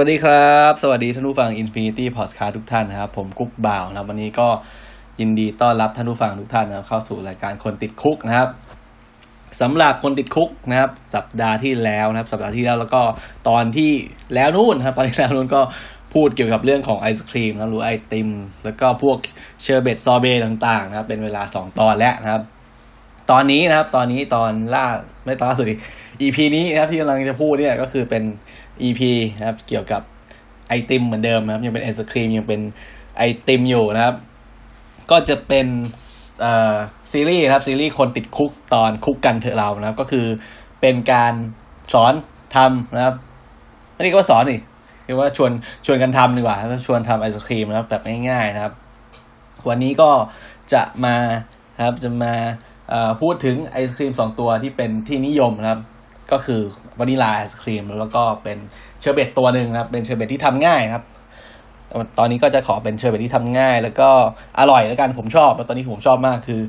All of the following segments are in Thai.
สวัสดีครับ สวัสดีท่านผู้ฟัง Infinity Podcast ทุกท่านนะครับ ผมกุ๊กบ่าวนะวันนี้ก็ยินดีต้อนรับท่านผู้ฟังทุกท่านนะครับเข้าสู่รายการคนติดคุกนะครับสำหรับคนติดคุกนะครับ สัปดาห์ที่แล้วนะครับ สัปดาห์ที่แล้วแล้วก็ตอนที่แล้วนู่นนะครับ ตอนที่แล้วนู่นก็พูดเกี่ยวกับเรื่องของไอศครีมนะหรือไอติม แล้วก็พวกเชอร์เบตซอเบต่างๆนะครับ เป็นเวลา 2 ตอนแล้วนะครับ ตอนนี้นะครับ ตอนนี้ตอนล่าไม่ตอนล่าสุด EP นี้นะครับที่กำลังจะพูดเนี่ยก็คือเป็น EP นะครับ เกี่ยวกับไอติมเหมือนเดิมนะครับ ยังเป็นไอศครีมยังเป็นไอติมอยู่นะครับ ก็จะเป็นเอ่อซีรีส์นะครับซีรีส์คนติดคุกตอนคุกกันเถอะเรานะครับ ก็คือเป็นการสอนทำนะครับอันนี้ก็สอนนี่คือว่าชวนชวนกันทำดีกว่าชวนทำไอศครีมนะครับแบบง่ายๆนะครับ วันนี้ก็จะมาครับจะมาพูดถึงไอศครีมสองตัวที่เป็นที่นิยมนะครับ ก็คือ vanilla ice cream แล้วก็เป็นเชอร์เบตตัวหนึ่งนะครับ เป็นเชอร์เบตที่ทำง่ายครับ ตอนนี้ก็จะขอเป็นเชอร์เบตที่ทำง่าย แล้วก็อร่อยแล้วกันผมชอบแล้วตอนนี้ผมชอบมากคือ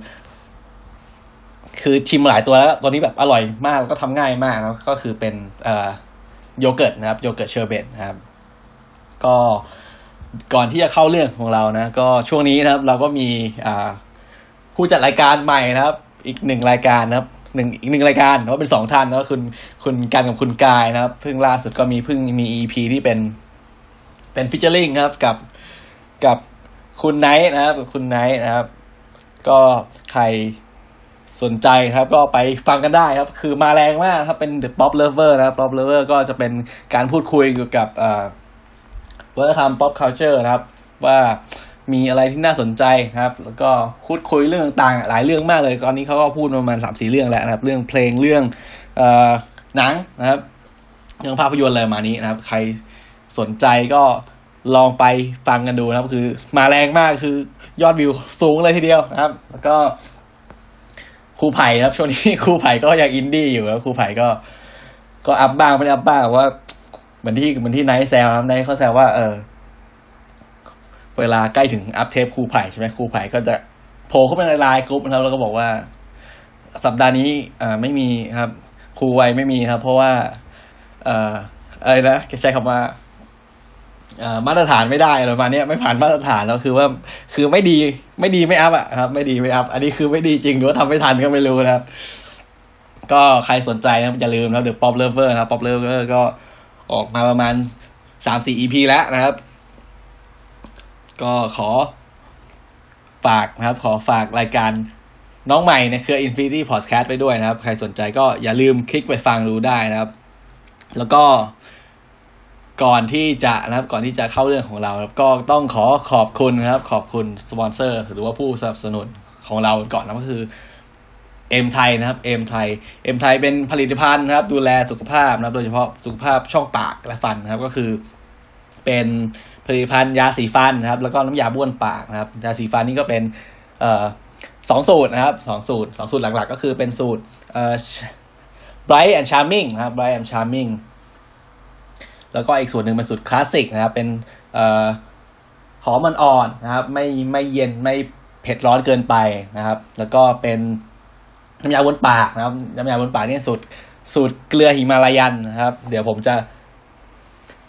คือชิมหลายตัวแล้วตอนนี้แบบอร่อยมากแล้วก็ทำง่ายมากนะก็คือเป็นเอ่อโยเกิร์ตนะครับ yogurt sherbet นะครับ ก็ก่อนที่จะเข้าเรื่องของเรานะ ก็ช่วงนี้นะครับ เราก็มีอ่าผู้จัดรายการใหม่นะครับ อีกหนึ่งรายการนะครับ หนึ่งอีกหนึ่งรายการเพราเป็นสองท่านก็คุณคุณการกับคุณกายนะครับเพิ่งล่าสุดก็มีเพิ่งมี EP ที่เป็นเป็น featuring ครับกับกับคุณไนท์นะครับกับคุณไนท์นะครับ ก็ใครสนใจครับ ก็ไปฟังกันได้ครับ คือมาแรงมากครับเป็น The Pop Lover นะครับ Pop Lover ก็จะเป็นการพูดคุยเกี่ยวกับวัฒนธรรม pop culture นะครับ ว่า มีอะไรที่น่าสนใจนะครับ แล้วก็พูดคุยเรื่องต่างๆหลายเรื่องมากเลย ตอนนี้เขาก็พูดประมาณสามสี่เรื่องแล้วนะครับ เรื่องเพลงเรื่องอหนังนะครับเรื่องภาพยนตร์อะไรมานี้นะครับ ใครสนใจก็ลองไปฟังกันดูนะครับ คือมาแรงมากคือยอดวิวสูงเลยทีเดียวนะครับ แล้วก็ครูไผ่นะครับช่วงนี้ครูไผ่ก็ยังอินดี้อยู่แล้วครูไผ่ก็ ก็อัพบ้างไม่อัพบ้างว่าเหมือนที่เหมือนที่ไนท์แซวครับไนท์เขาแซวว่าเออ เวลาใกล้ถึงอัพเทปครูไผ่ใช่ไหมครูไผ่ก็จะโผล่เข้าไปใน LINE group นะครับแล้วก็บอกว่า สัปดาห์นี้อ่าไม่มีครับ ครูไผ่ไม่มีครับ เพราะว่า เอ่ออะไรนะใช้คำว่ามาตรฐานไม่ได้อะไรประมาณนี้ไม่ผ่านมาตรฐานแล้วคือว่าคือไม่ดีไม่ดีไม่อัพอะครับ ไม่ดีไม่อัพอันนี้คือไม่ดีจริงหรือว่าทำไม่ทันก็ไม่รู้นะครับ ก็ใครสนใจนะอย่าลืมนะเดี๋ยว Pop Lover นะครับ Pop Lover ก็ออกมาประมาณสามสี่ EP แล้วนะครับ ก็ขอฝากนะครับ ขอฝากรายการน้องใหม่ในเครือ Infinity Podcast ไปด้วยนะครับ ใครสนใจก็อย่าลืมคลิกไปฟังดูได้นะครับ แล้วก็ก่อนที่จะนะครับก่อนที่จะเข้าเรื่องของเราก็ต้องขอขอบคุณนะครับ ขอบคุณสปอนเซอร์ หรือว่าผู้สนับสนุนของเราก่อนนะก็คือเอ็มไทยนะครับเอ็มไทยเอ็มไทยเป็นผลิตภัณฑ์นะครับ ดูแลสุขภาพนะครับ โดยเฉพาะสุขภาพช่องปากและฟันนะครับ ก็คือเป็น ผลิตภัณฑ์ยาสีฟันนะครับ แล้วก็น้ำยาบ้วนปากนะครับ ยาสีฟันนี่ก็เป็นเอ่อสองสูตรนะครับสองสูตรสองสูตรหลักๆ ก็คือเป็นสูตรเอ่อ bright and charming นะครับ bright and charming แล้วก็อีกส่วนหนึ่งเป็นสูตรคลาสสิกนะครับ เป็นเอ่อหอมมันอ่อนนะครับ ไม่ไม่เย็นไม่เผ็ดร้อนเกินไปนะครับ แล้วก็เป็นน้ำยาบนปากนะครับน้ำยาบนปากนี่สูตรสูตรเกลือหิมาลายันนะครับ เดี๋ยวผมจะ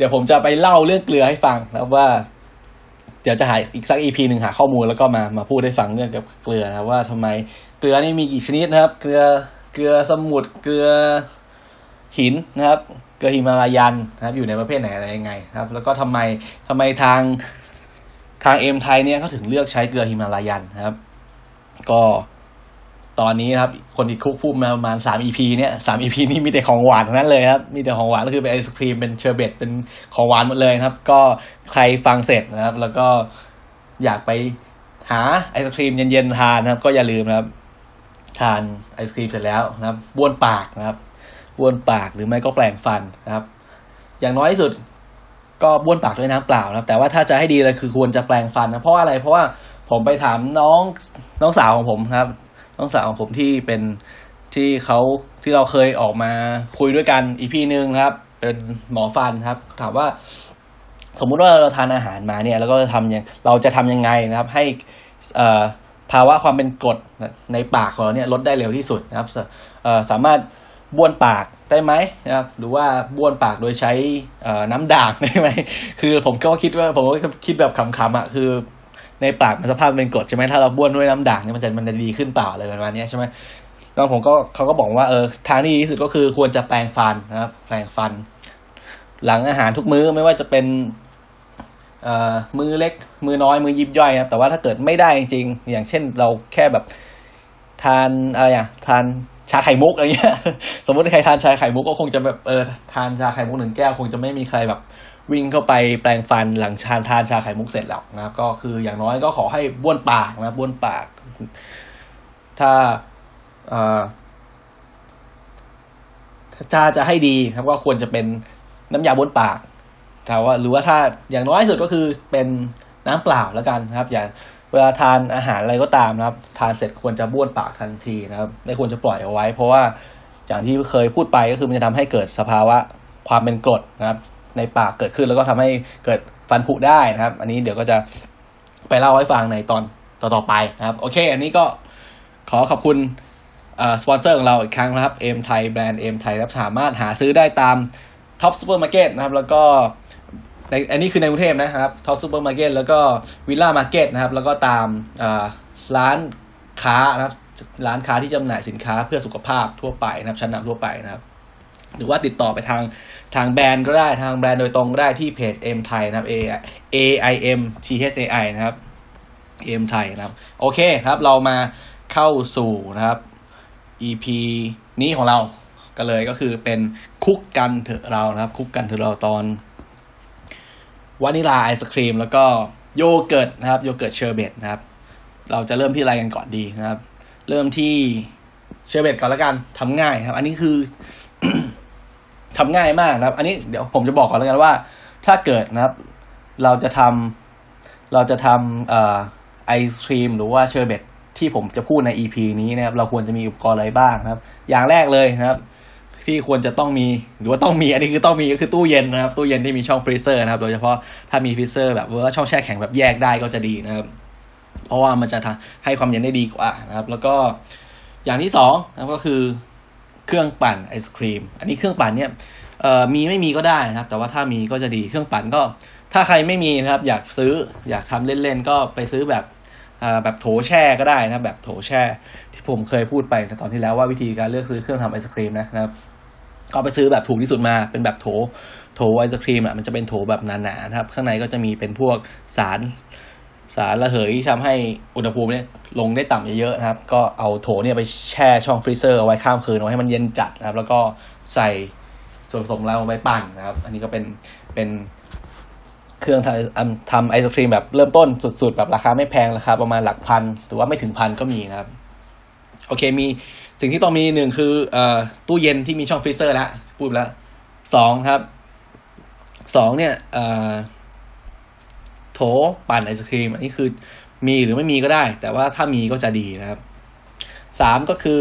ดี๋ยวผมจะไปเล่าเรื่องเกลือให้ฟังนะครับว่า เดี๋ยวจะหาอีกสักอีพีหนึ่งหาข้อมูลแล้วก็มามาพูดให้ฟังเรื่องกับเกลือนะว่าทำไมเกลือนี่มีกี่ชนิดนะครับ เกลือเกลือสมุทรเกลือหินนะครับ เกลือ Himalayan นะครับ อยู่ในประเภทไหนอะไรยังไงครับ แล้วก็ทำไมทำไมทางทาง Aim Thai เนี่ยเขาถึงเลือกใช้เกลือ Himalayan นะครับ ก็ ตอนนี้ครับ คนติด Cook พูดมาประมาณสาม EP เนี่ยสาม EP นี้มีแต่ของหวานทั้งนั้นเลยครับมีแต่ของหวานก็คือเป็นไอศครีมเป็นเชอร์เบตเป็นของหวานหมดเลยครับ ก็ใครฟังเสร็จนะครับ แล้วก็อยากไปหาไอศครีมเย็นๆทานนะครับ ก็อย่าลืมนะครับ ทานไอศครีมเสร็จแล้วนะครับบ้วนปากนะครับบ้วนปากหรือไม่ก็แปรงฟันนะครับ อย่างน้อยที่สุดก็บ้วนปากด้วยน้ำเปล่านะครับ แต่ว่าถ้าจะให้ดีเลยคือควรจะแปรงฟันนะเพราะอะไรเพราะว่าผมไปถามน้องน้องสาวของผมครับ องสาวของผมที่เป็นที่เขาที่เราเคยออกมาคุยด้วยกันอีพีหนึ่งครับ เป็นหมอฟันครับ ถามว่า สมมุติว่าเราทานอาหารมาเนี่ย แล้วก็จะทำยังเราจะทำยังไงนะครับ ให้ภาวะความเป็นกรดในปากของเราเนี่ยลดได้เร็วที่สุดนะครับสามารถบ้วนปากได้ไหมนะครับหรือว่าบ้วนปากโดยใช้น้ำด่างได้ไหมคือผมก็คิดว่าผมก็คิดแบบขำๆอะคือ ในปากมันสภาพเป็นกรดใช่ไหมถ้าเราบ้วนด้วยน้ำด่างเนี่ยมันจะมันจะดีขึ้นเปล่าอะไรประมาณนี้ใช่ไหมแล้วผมก็เขาก็บอกว่าเออทางที่ดีที่สุดก็คือควรจะแปรงฟันนะครับแปรงฟัน หลังอาหารทุกมื้อไม่ว่าจะเป็นเอ่อมือเล็ก มือน้อยมือยิบย่อยนะครับแต่ว่าถ้าเกิดไม่ได้จริงๆอย่างเช่นเราแค่แบบทานอะไรอะทานชาไข่มุกอะไรเงี้ย สมมติใครทานชาไข่มุกก็คงจะแบบเออทานชาไข่มุกหนึ่งแก้วคงจะไม่มีใครแบบ วิ่งเข้าไปแปลงฟันหลังชาทานชาไข่มุกเสร็จแล้วนะครับก็คืออย่างน้อยก็ขอให้บ้วนปากนะบ้วนปาก ถ้าเอ่อถ้าจะให้ดีครับก็ควรจะเป็นน้ำยาบ้วนปากแต่ว่าหรือว่าถ้าอย่างน้อยสุดก็คือเป็นน้ำเปล่าแล้วกันนะครับ อย่าเวลาทานอาหารอะไรก็ตามนะครับ ทานเสร็จควรจะบ้วนปากทันทีนะครับ ไม่ควรจะปล่อยเอาไว้ เพราะว่าอย่างที่เคยพูดไปก็คือมันจะทำให้เกิดสภาวะความเป็นกรดนะครับ ในปากเกิดขึ้น แล้วก็ทำให้เกิดฟันผุได้นะครับ อันนี้เดี๋ยวก็จะไปเล่าให้ฟังในตอนต่อๆไปนะครับ โอเค อันนี้ก็ขอขอบคุณสปอนเซอร์ของเราอีกครั้งนะครับ Aim Thai แบรนด์ Aim Thai ครับสามารถหาซื้อได้ตาม Tops Supermarket นะครับ แล้วก็ในอันนี้คือในกรุงเทพนะครับ Tops Supermarket แล้วก็ Villa Market นะครับ แล้วก็ตามร้านค้านะครับ ร้านค้าที่จำหน่ายสินค้าเพื่อสุขภาพทั่วไปนะครับ ชั้นนำทั่วไปนะครับ หรือว่าติดต่อไปทางทางแบรนด์ก็ได้ทางแบรนด์โดยตรงก็ได้ที่เพจ M ไทยนะครับ A A I M T H A I นะครับ M ไทยนะครับ โอเคครับเรามาเข้าสู่นะครับ EP นี้ของเราก็เลยก็คือเป็น Cook กันเถอะเรานะครับ Cook กันเถอะเราตอน vanilla ice cream แล้วก็โยเกิร์ตนะครับ yogurt sherbet นะครับ เราจะเริ่มที่อะไรกันก่อนดีนะครับ เริ่มที่เชอร์เบตก่อนแล้วกันทำง่ายครับ อันนี้คือ ทำง่ายมากนะครับ อันนี้เดี๋ยวผมจะบอกก่อนแล้วกันว่า ถ้าเกิดนะครับ เราจะทำเราจะทำเอ่อไอศครีมหรือว่าเชอร์เบตที่ผมจะพูดใน EP นี้นะครับ เราควรจะมีอุปกรณ์อะไรบ้างนะครับ อย่างแรกเลยนะครับ ที่ควรจะต้องมีหรือว่าต้องมีอันนี้คือต้องมีก็คือตู้เย็นนะครับ ตู้เย็นที่มีช่อง freezer นะครับ โดยเฉพาะถ้ามี freezer แบบว่าช่องแช่แข็งแบบแยกได้ก็จะดีนะครับ เพราะว่ามันจะทำให้ความเย็นได้ดีกว่านะครับ แล้วก็อย่างที่สองนะก็คือ เครื่องปั่นไอศครีม อันนี้เครื่องปั่นเนี่ยมีไม่มีก็ได้นะครับ แต่ว่าถ้ามีก็จะดีเครื่องปั่นก็ ถ้าใครไม่มีนะครับ อยากซื้ออยากทำเล่นๆก็ไปซื้อแบบแบบโถแช่ก็ได้นะแบบโถแช่ ที่ผมเคยพูดไปในตอนที่แล้วว่าวิธีการเลือกซื้อเครื่องทำไอศครีมนะครับก็ไปซื้อแบบถูกที่สุดมาเป็นแบบโถโถไอศครีมอะมันจะเป็นโถแบบหนาๆนะครับ ข้างในก็จะมีเป็นพวกสาร สารระเหยที่ทำให้อุณหภูมิเนี่ยลงได้ต่ำเยอะๆนะครับ ก็เอาโถเนี่ยไปแช่ช่อง freezer เอาไว้ข้ามคืนเอาให้มันเย็นจัดนะครับ แล้วก็ใส่ส่วนผสมแล้วไปปั่นนะครับ อันนี้ก็เป็นเป็นเครื่องทำทำไอศครีมแบบเริ่มต้นสุดๆ แบบราคาไม่แพงราคาประมาณหลักพัน หรือว่าไม่ถึงพันก็มีนะครับ โอเคมีสิ่งที่ต้องมีหนึ่งคือเอ่อตู้เย็นที่มีช่อง freezer แล้วพูดแล้วสองครับสองเนี่ยเอ่อ โถปั่นไอศครีม อันนี้คือมีหรือไม่มีก็ได้ แต่ว่าถ้ามีก็จะดีนะครับสามก็คือ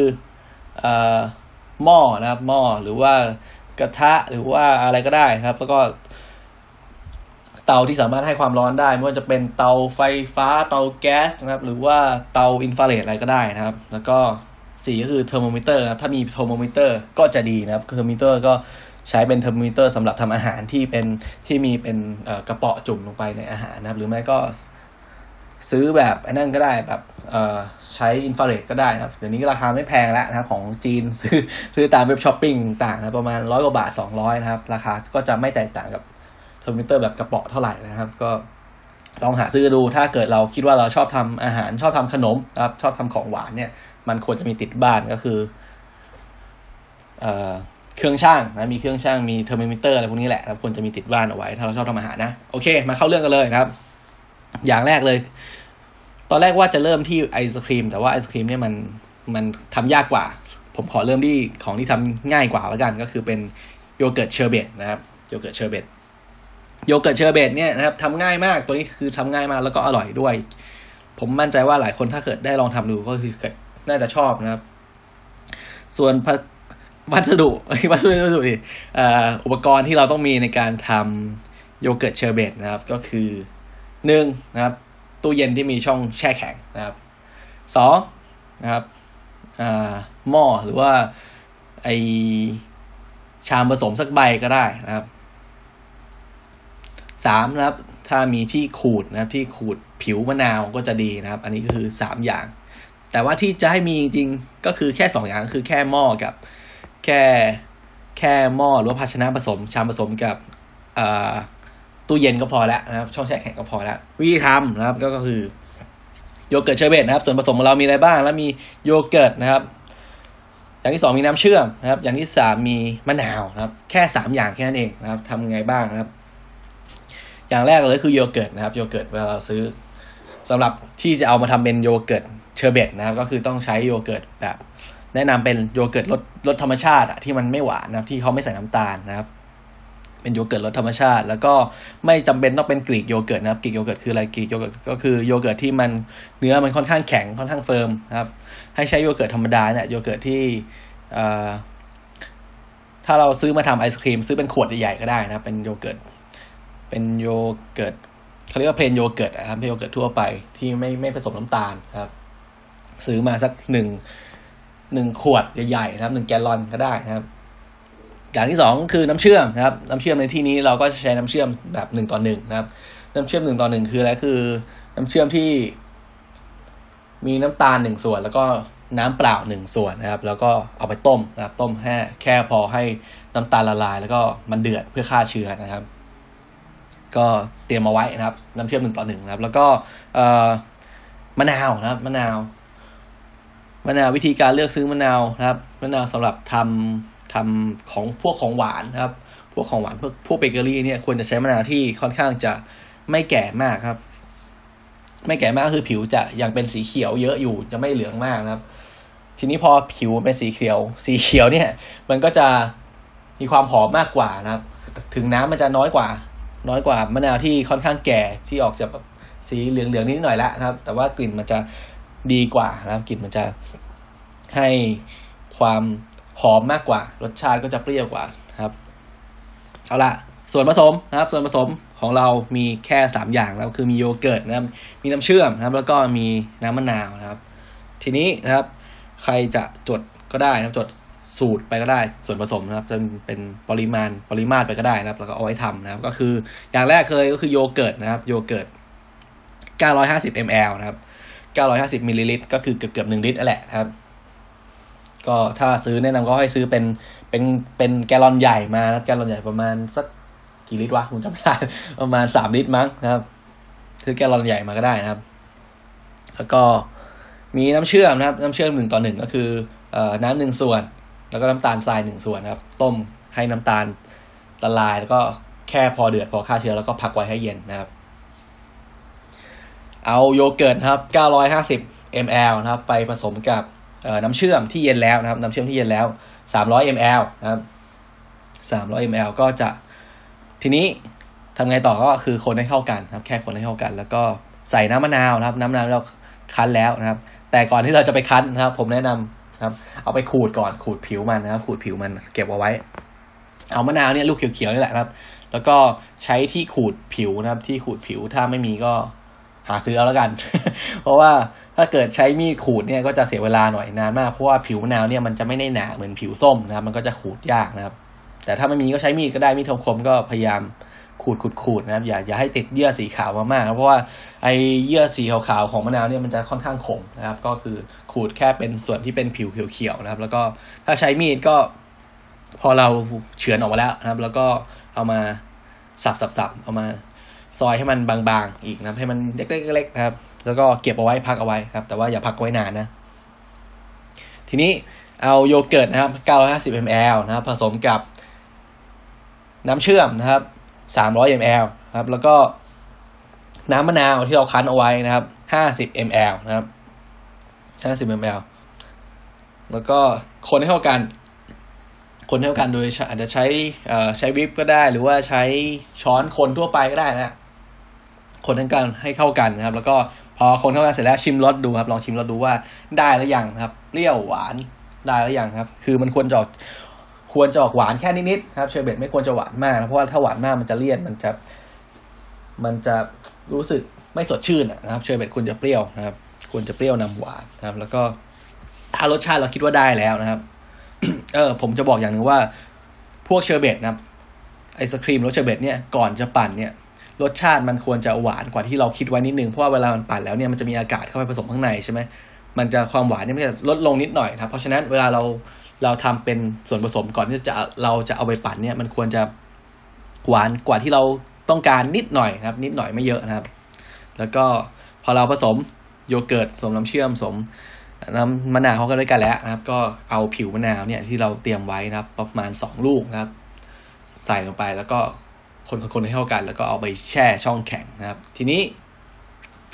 เอ่อหม้อนะครับหม้อหรือว่ากระทะหรือว่าอะไรก็ได้ครับ แล้วก็เตาที่สามารถให้ความร้อนได้ ไม่ว่าจะเป็นเตาไฟฟ้าเตาแก๊สนะครับ หรือว่าเตาอินฟราเรดอะไรก็ได้นะครับ แล้วก็สี่ก็คือเทอร์โมมิเตอร์ถ้ามีเทอร์โมมิเตอร์ก็จะดีนะครับเทอร์โมมิเตอร์ก็ ใช้เป็นเทอร์โมมิเตอร์สำหรับทำอาหารที่เป็นที่มีเป็นกระเปาะจุ่มลงไปในอาหารนะครับ หรือไม่ก็ซื้อแบบอันนั้นก็ได้แบบใช้อินฟราเรดก็ได้นะครับเดี๋ยวนี้ราคาไม่แพงแล้วนะครับของจีนซื้อซื้อตามเว็บช้อปปิ้งต่างนะประมาณร้อยกว่าบาทสองร้อยนะครับ ราคาก็จะไม่แตกต่างกับเทอร์โมมิเตอร์แบบกระเปาะเท่าไหร่นะครับ ก็ลองหาซื้อดูถ้าเกิดเราคิดว่าเราชอบทำอาหารชอบทำขนมนะครับ ชอบทำของหวานเนี่ย มันควรจะมีติดบ้านก็คือ เอ่อ เครื่องชั่งนะมีเครื่องชั่งมีเทอร์โมมิเตอร์อะไรพวกนี้แหละครับควรจะมีติดบ้านเอาไว้ ถ้าเราชอบทำอาหารนะโอเค มาเข้าเรื่องกันเลยนะครับ อย่างแรกเลย ตอนแรกว่าจะเริ่มที่ไอศครีม แต่ว่าไอศครีมเนี่ยมันมันทำยากกว่า ผมขอเริ่มที่ของที่ทำง่ายกว่าแล้วกัน ก็คือเป็นโยเกิร์ตเชอร์เบตนะครับโยเกิร์ตเชอร์เบตโยเกิร์ตเชอร์เบตเนี่ยนะครับทำง่ายมากตัวนี้คือทำง่ายมากแล้วก็อร่อยด้วย ผมมั่นใจว่าหลายคนถ้าเกิดได้ลองทำดูก็คือน่าจะชอบนะครับ ส่วน วัสดุวัสดุวัสดุอุปกรณ์ที่เราต้องมีในการทำโยเกิร์ตเชอร์เบตนะครับ ก็คือหนึ่งนะครับ ตู้เย็นที่มีช่องแช่แข็งนะครับสองนะครับหม้อหรือว่าไอชามผสมสักใบก็ได้นะครับสามนะครับ ถ้ามีที่ขูดนะครับ ที่ขูดผิวมะนาวก็จะดีนะครับ อันนี้ก็คือสามอย่าง แต่ว่าที่จะให้มีจริงๆก็คือแค่สองอย่างคือแค่หม้อกับ แค่แค่หม้อหรือว่าภาชนะผสม ชามผสมกับตู้เย็นก็พอแล้วนะครับ ช่องแช่แข็งก็พอแล้ววิธีทำนะครับก็คือโยเกิร์ตเชอร์เบตนะครับ ส่วนผสมของเรามีอะไรบ้าง แล้วมีโยเกิร์ตนะครับ อย่างที่สองมีน้ำเชื่อมนะครับ อย่างที่สามมีมะนาวนะครับ แค่สามอย่างแค่นั้นเองนะครับทำไงบ้างนะครับ อย่างแรกเลยคือโยเกิร์ตนะครับ โยเกิร์ตเวลาเราซื้อสำหรับที่จะเอามาทำเป็นโยเกิร์ตเชอร์เบตนะครับ ก็คือต้องใช้โยเกิร์ตแบบ แนะนำเป็นโยเกิร์ตรสรสธรรมชาติอะที่มันไม่หวานนะครับที่เขาไม่ใส่น้ำตาลนะครับ เป็นโยเกิร์ตรสธรรมชาติ แล้วก็ไม่จำเป็นต้องเป็นกรีกโยเกิร์ตนะครับกรีกโยเกิร์ตคืออะไรกรีกโยเกิร์ตก็คือโยเกิร์ตที่มันเนื้อมันค่อนข้างแข็งค่อนข้าง firm นะครับ ให้ใช้โยเกิร์ตธรรมดาเนี่ยโยเกิร์ตที่ถ้าเราซื้อมาทำไอศครีม ซื้อเป็นขวดใหญ่ๆก็ได้นะครับ เป็นโยเกิร์ตเป็นโยเกิร์ตเขาเรียกว่า plain yogurt นะครับเป็นโยเกิร์ตทั่วไปที่ไม่ไม่ผสมน้ำตาลครับ ซื้อมาสักหนึ่ง หนึ่งขวดใหญ่ๆนะครับหนึ่งแกลลอนก็ได้นะครับ อย่างที่สองคือน้ำเชื่อมนะครับ น้ำเชื่อมในที่นี้เราก็ใช้น้ำเชื่อมแบบหนึ่งต่อหนึ่งนะครับ น้ำเชื่อมหนึ่งต่อหนึ่งคืออะไรคือ น้ำเชื่อมที่ มีน้ำตาลหนึ่งส่วน แล้วก็น้ำเปล่าหนึ่งส่วนนะครับ แล้วก็เอาไปต้มนะครับ ต้มแค่แค่พอให้น้ำตาลละลาย แล้วก็มันเดือดเพื่อฆ่าเชื้อนะครับ ก็เตรียมมาไว้นะครับ น้ำเชื่อมหนึ่งต่อหนึ่งนะครับ แล้วก็เอ่อมะนาวนะครับมะนาว มะนาววิธีการเลือกซื้อมะนาวนะครับมะนาวสำหรับทำทำของพวกของหวานครับ พวกของหวานพวกพวกเบเกอรี่เนี่ยควรจะใช้มะนาวที่ค่อนข้างจะไม่แก่มากครับ ไม่แก่มากคือผิวจะยังเป็นสีเขียวเยอะอยู่จะไม่เหลืองมากครับ ทีนี้พอผิวเป็นสีเขียว สีเขียวเนี่ย มันก็จะมีความหอมมากกว่านะครับ ถึงน้ำมันจะน้อยกว่า น้อยกว่ามะนาวที่ค่อนข้างแก่ที่ออกจะแบบสีเหลืองๆนิดหน่อยละนะครับ แต่ว่ากลิ่นมันจะ ดีกว่านะครับกลิ่นมันจะให้ความหอมมากกว่า รสชาติก็จะเปรี้ยวกว่าครับเอาละส่วนผสมนะครับ ส่วนผสมของเรามีแค่สามอย่างแล้วคือมีโยเกิร์ตนะครับมีน้ำเชื่อมนะครับ แล้วก็มีน้ำมะนาวนะครับ ทีนี้นะครับ ใครจะจดก็ได้นะครับจดสูตรไปก็ได้ส่วนผสมนะครับจะเป็นปริมาณปริมาตรไปก็ได้นะครับ แล้วก็เอาไว้ทำนะครับ ก็คืออย่างแรกเลยก็คือโยเกิร์ตนะครับ โยเกิร์ต950 ml นะครับ 950มิลลิลิตรก็คือเกือบเกือบหนึ่งลิตรแหละครับ ก็ถ้าซื้อแนะนำก็ให้ซื้อเป็นเป็นเป็นแกลลอนใหญ่มานะแกลลอนใหญ่ประมาณสักกี่ลิตรวะคุณจำไม่ได้ประมาณสามลิตรมั้งนะครับ ซื้อแกลลอนใหญ่มาก็ได้นะครับ แล้วก็มีน้ำเชื่อมนะครับ น้ำเชื่อมหนึ่งต่อหนึ่งก็คือเอ่อน้ำหนึ่งส่วน แล้วก็น้ำตาลทรายหนึ่งส่วนครับ ต้มให้น้ำตาลละลาย แล้วก็แค่พอเดือดพอฆ่าเชื้อแล้วก็พักไว้ให้เย็นนะครับ เอาโยเกิร์ตครับ 950 ml นะครับ ไปผสมกับน้ำเชื่อมที่เย็นแล้วนะครับ น้ำเชื่อมที่เย็นแล้ว 300 ml นะครับ 300 ml ก็จะ ทีนี้ทำไงต่อก็คือคนให้เข้ากันครับ แค่คนให้เข้ากัน แล้วก็ใส่น้ำมะนาวนะครับ น้ำมะนาวเราคั้นแล้วนะครับ แต่ก่อนที่เราจะไปคั้นนะครับ ผมแนะนำครับ เอาไปขูดก่อน ขูดผิวมันนะครับ ขูดผิวมันเก็บเอาไว้ เอามะนาวเนี่ยลูกเขียวๆนี่แหละครับ แล้วก็ใช้ที่ขูดผิวนะครับ ที่ขูดผิวถ้าไม่มีก็ หาซื้อเอาแล้วกัน เพราะว่าถ้าเกิดใช้มีดขูดเนี่ยก็จะเสียเวลาหน่อยนานมากเพราะว่าผิวมะนาวเนี่ยมันจะไม่ได้หนาเหมือนผิวส้มนะครับ มันก็จะขูดยากนะครับ แต่ถ้าไม่มีก็ใช้มีดก็ได้มีดคมๆก็พยายามขูดขูดขูดนะครับ อย่าอย่าให้ติดเยื่อสีขาวมากๆเพราะว่าไอเยื่อสีขาวๆของมะนาวเนี่ยมันจะค่อนข้างขมนะครับ ก็คือขูดแค่เป็นส่วนที่เป็นผิวเขียวๆนะครับ แล้วก็ถ้าใช้มีดก็ พอเราเฉือนออกมาแล้วนะครับ แล้วก็เอามาสับๆๆเอามา ซอยให้มันบางๆ อีกนะให้มันเล็กๆนะครับ แล้วก็เก็บเอาไว้พักเอาไว้ครับ แต่ว่าอย่าพักไว้นานนะ ทีนี้เอาโยเกิร์ตนะครับ 950 ml นะครับ ผสมกับน้ำเชื่อมนะครับ 300 ml ครับ แล้วก็น้ำมะนาวที่เราคั้นเอาไว้นะครับ 50 ml นะครับ 50 ml แล้วก็คนให้เข้ากัน คนให้เข้ากันโดยอาจจะใช้ใช้วิปก็ได้ หรือว่าใช้ช้อนคนทั่วไปก็ได้นะ คนทั้งกันให้เข้ากันนะครับ แล้วก็พอคนเข้ากันเสร็จแล้วชิมรสดูครับ ลองชิมรสดูว่าได้หรือยังครับเปรี้ยวหวานได้หรือยังครับ คือมันควรจะออกควรจะออกหวานแค่นิดๆครับเชอร์เบตไม่ควรจะหวานมากเพราะว่าถ้าหวานมากมันจะเลี่ยนมันจะ มันจะรู้สึกไม่สดชื่นนะครับเชอร์เบตควรจะเปรี้ยวนะครับควรจะเปรี้ยวนำหวานนะครับ แล้วก็ถ้ารสชาติเราคิดว่าได้แล้วนะครับ เออ ผมจะบอกอย่างหนึ่งว่าพพวกเชอร์เบตนะครับไอศครีมรสเชอร์เบตเนี่ยก่อนจะปั่นเนี่ย รสชาติมันควรจะหวานกว่าที่เราคิดไว้นิดนึง เพราะว่าเวลามันปั่นแล้วเนี่ยมันจะมีอากาศเข้าไปผสมข้างในใช่ไหมมันจะความหวานเนี่ยมันจะลดลงนิดหน่อยครับเพราะฉะนั้นเวลาเราเราทำเป็นส่วนผสมก่อนที่จะเราจะเอาไปปั่นเนี่ยมันควรจะหวานกว่าที่เราต้องการนิดหน่อยนะครับ นิดหน่อยไม่เยอะนะครับ แล้วก็พอเราผสมโยเกิร์ตผสมน้ำเชื่อมผสมน้ำมะนาวเข้ากันด้วยกันแล้วนะครับ ก็เอาผิวมะนาวเนี่ยที่เราเตรียมไว้นะครับ ประมาณ 2 ลูกนะครับ ใส่ลงไปแล้วก็ คนๆให้เข้ากัน แล้วก็เอาไปแช่ช่องแข็งนะครับ ทีนี้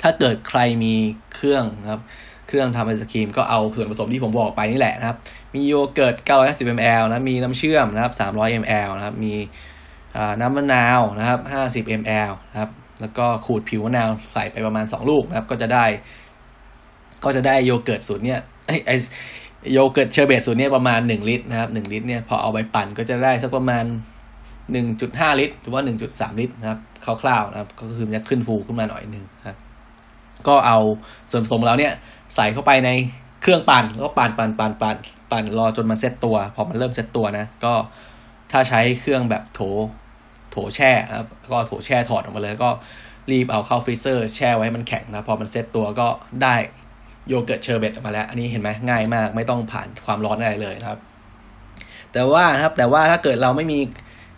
ถ้าเกิดใครมีเครื่องนะครับ เครื่องทำไอศครีมก็เอาส่วนผสมที่ผมบอกไปนี่แหละนะครับ มีโยเกิร์ต 950 ml นะ มีน้ำเชื่อมนะครับ 300 ml นะครับ มีน้ำมะนาวนะครับ 50 ml นะครับ แล้วก็ขูดผิวมะนาวใส่ไปประมาณ 2 ลูกนะครับ ก็จะได้ ก็จะได้โยเกิร์ตสูตรเนี้ยไอโยเกิร์ตเชอร์เบตสูตรเนี้ยประมาณ 1 ลิตรนะครับ 1 ลิตรเนี่ยพอเอาไปปั่นก็จะได้สักประมาณ 1.5 ลิตร หรือว่า 1.3 ลิตรนะครับคร่าวๆนะครับก็คือมันจะขึ้นฟูขึ้นมาหน่อยหนึ่งครับก็เอาส่วนผสมเราเนี่ยใส่เข้าไปในเครื่องปั่นแล้วก็ปั่นปั่นปั่นปั่นปั่นรอจนมันเซตตัว พอมันเริ่มเซตตัวนะ ก็ถ้าใช้เครื่องแบบโถโถแช่นะครับก็โถแช่ถอดออกมาเลย ก็รีบเอาเข้า freezer แช่ไว้มันแข็งนะพอมันเซตตัวก็ได้โยเกิร์ตเชอร์เบตออกมาแล้ว อันนี้เห็นไหมง่ายมาก ไม่ต้องผ่านความร้อนอะไรเลยนะครับ แต่ว่านะครับแต่ว่าถ้าเกิดเราไม่มี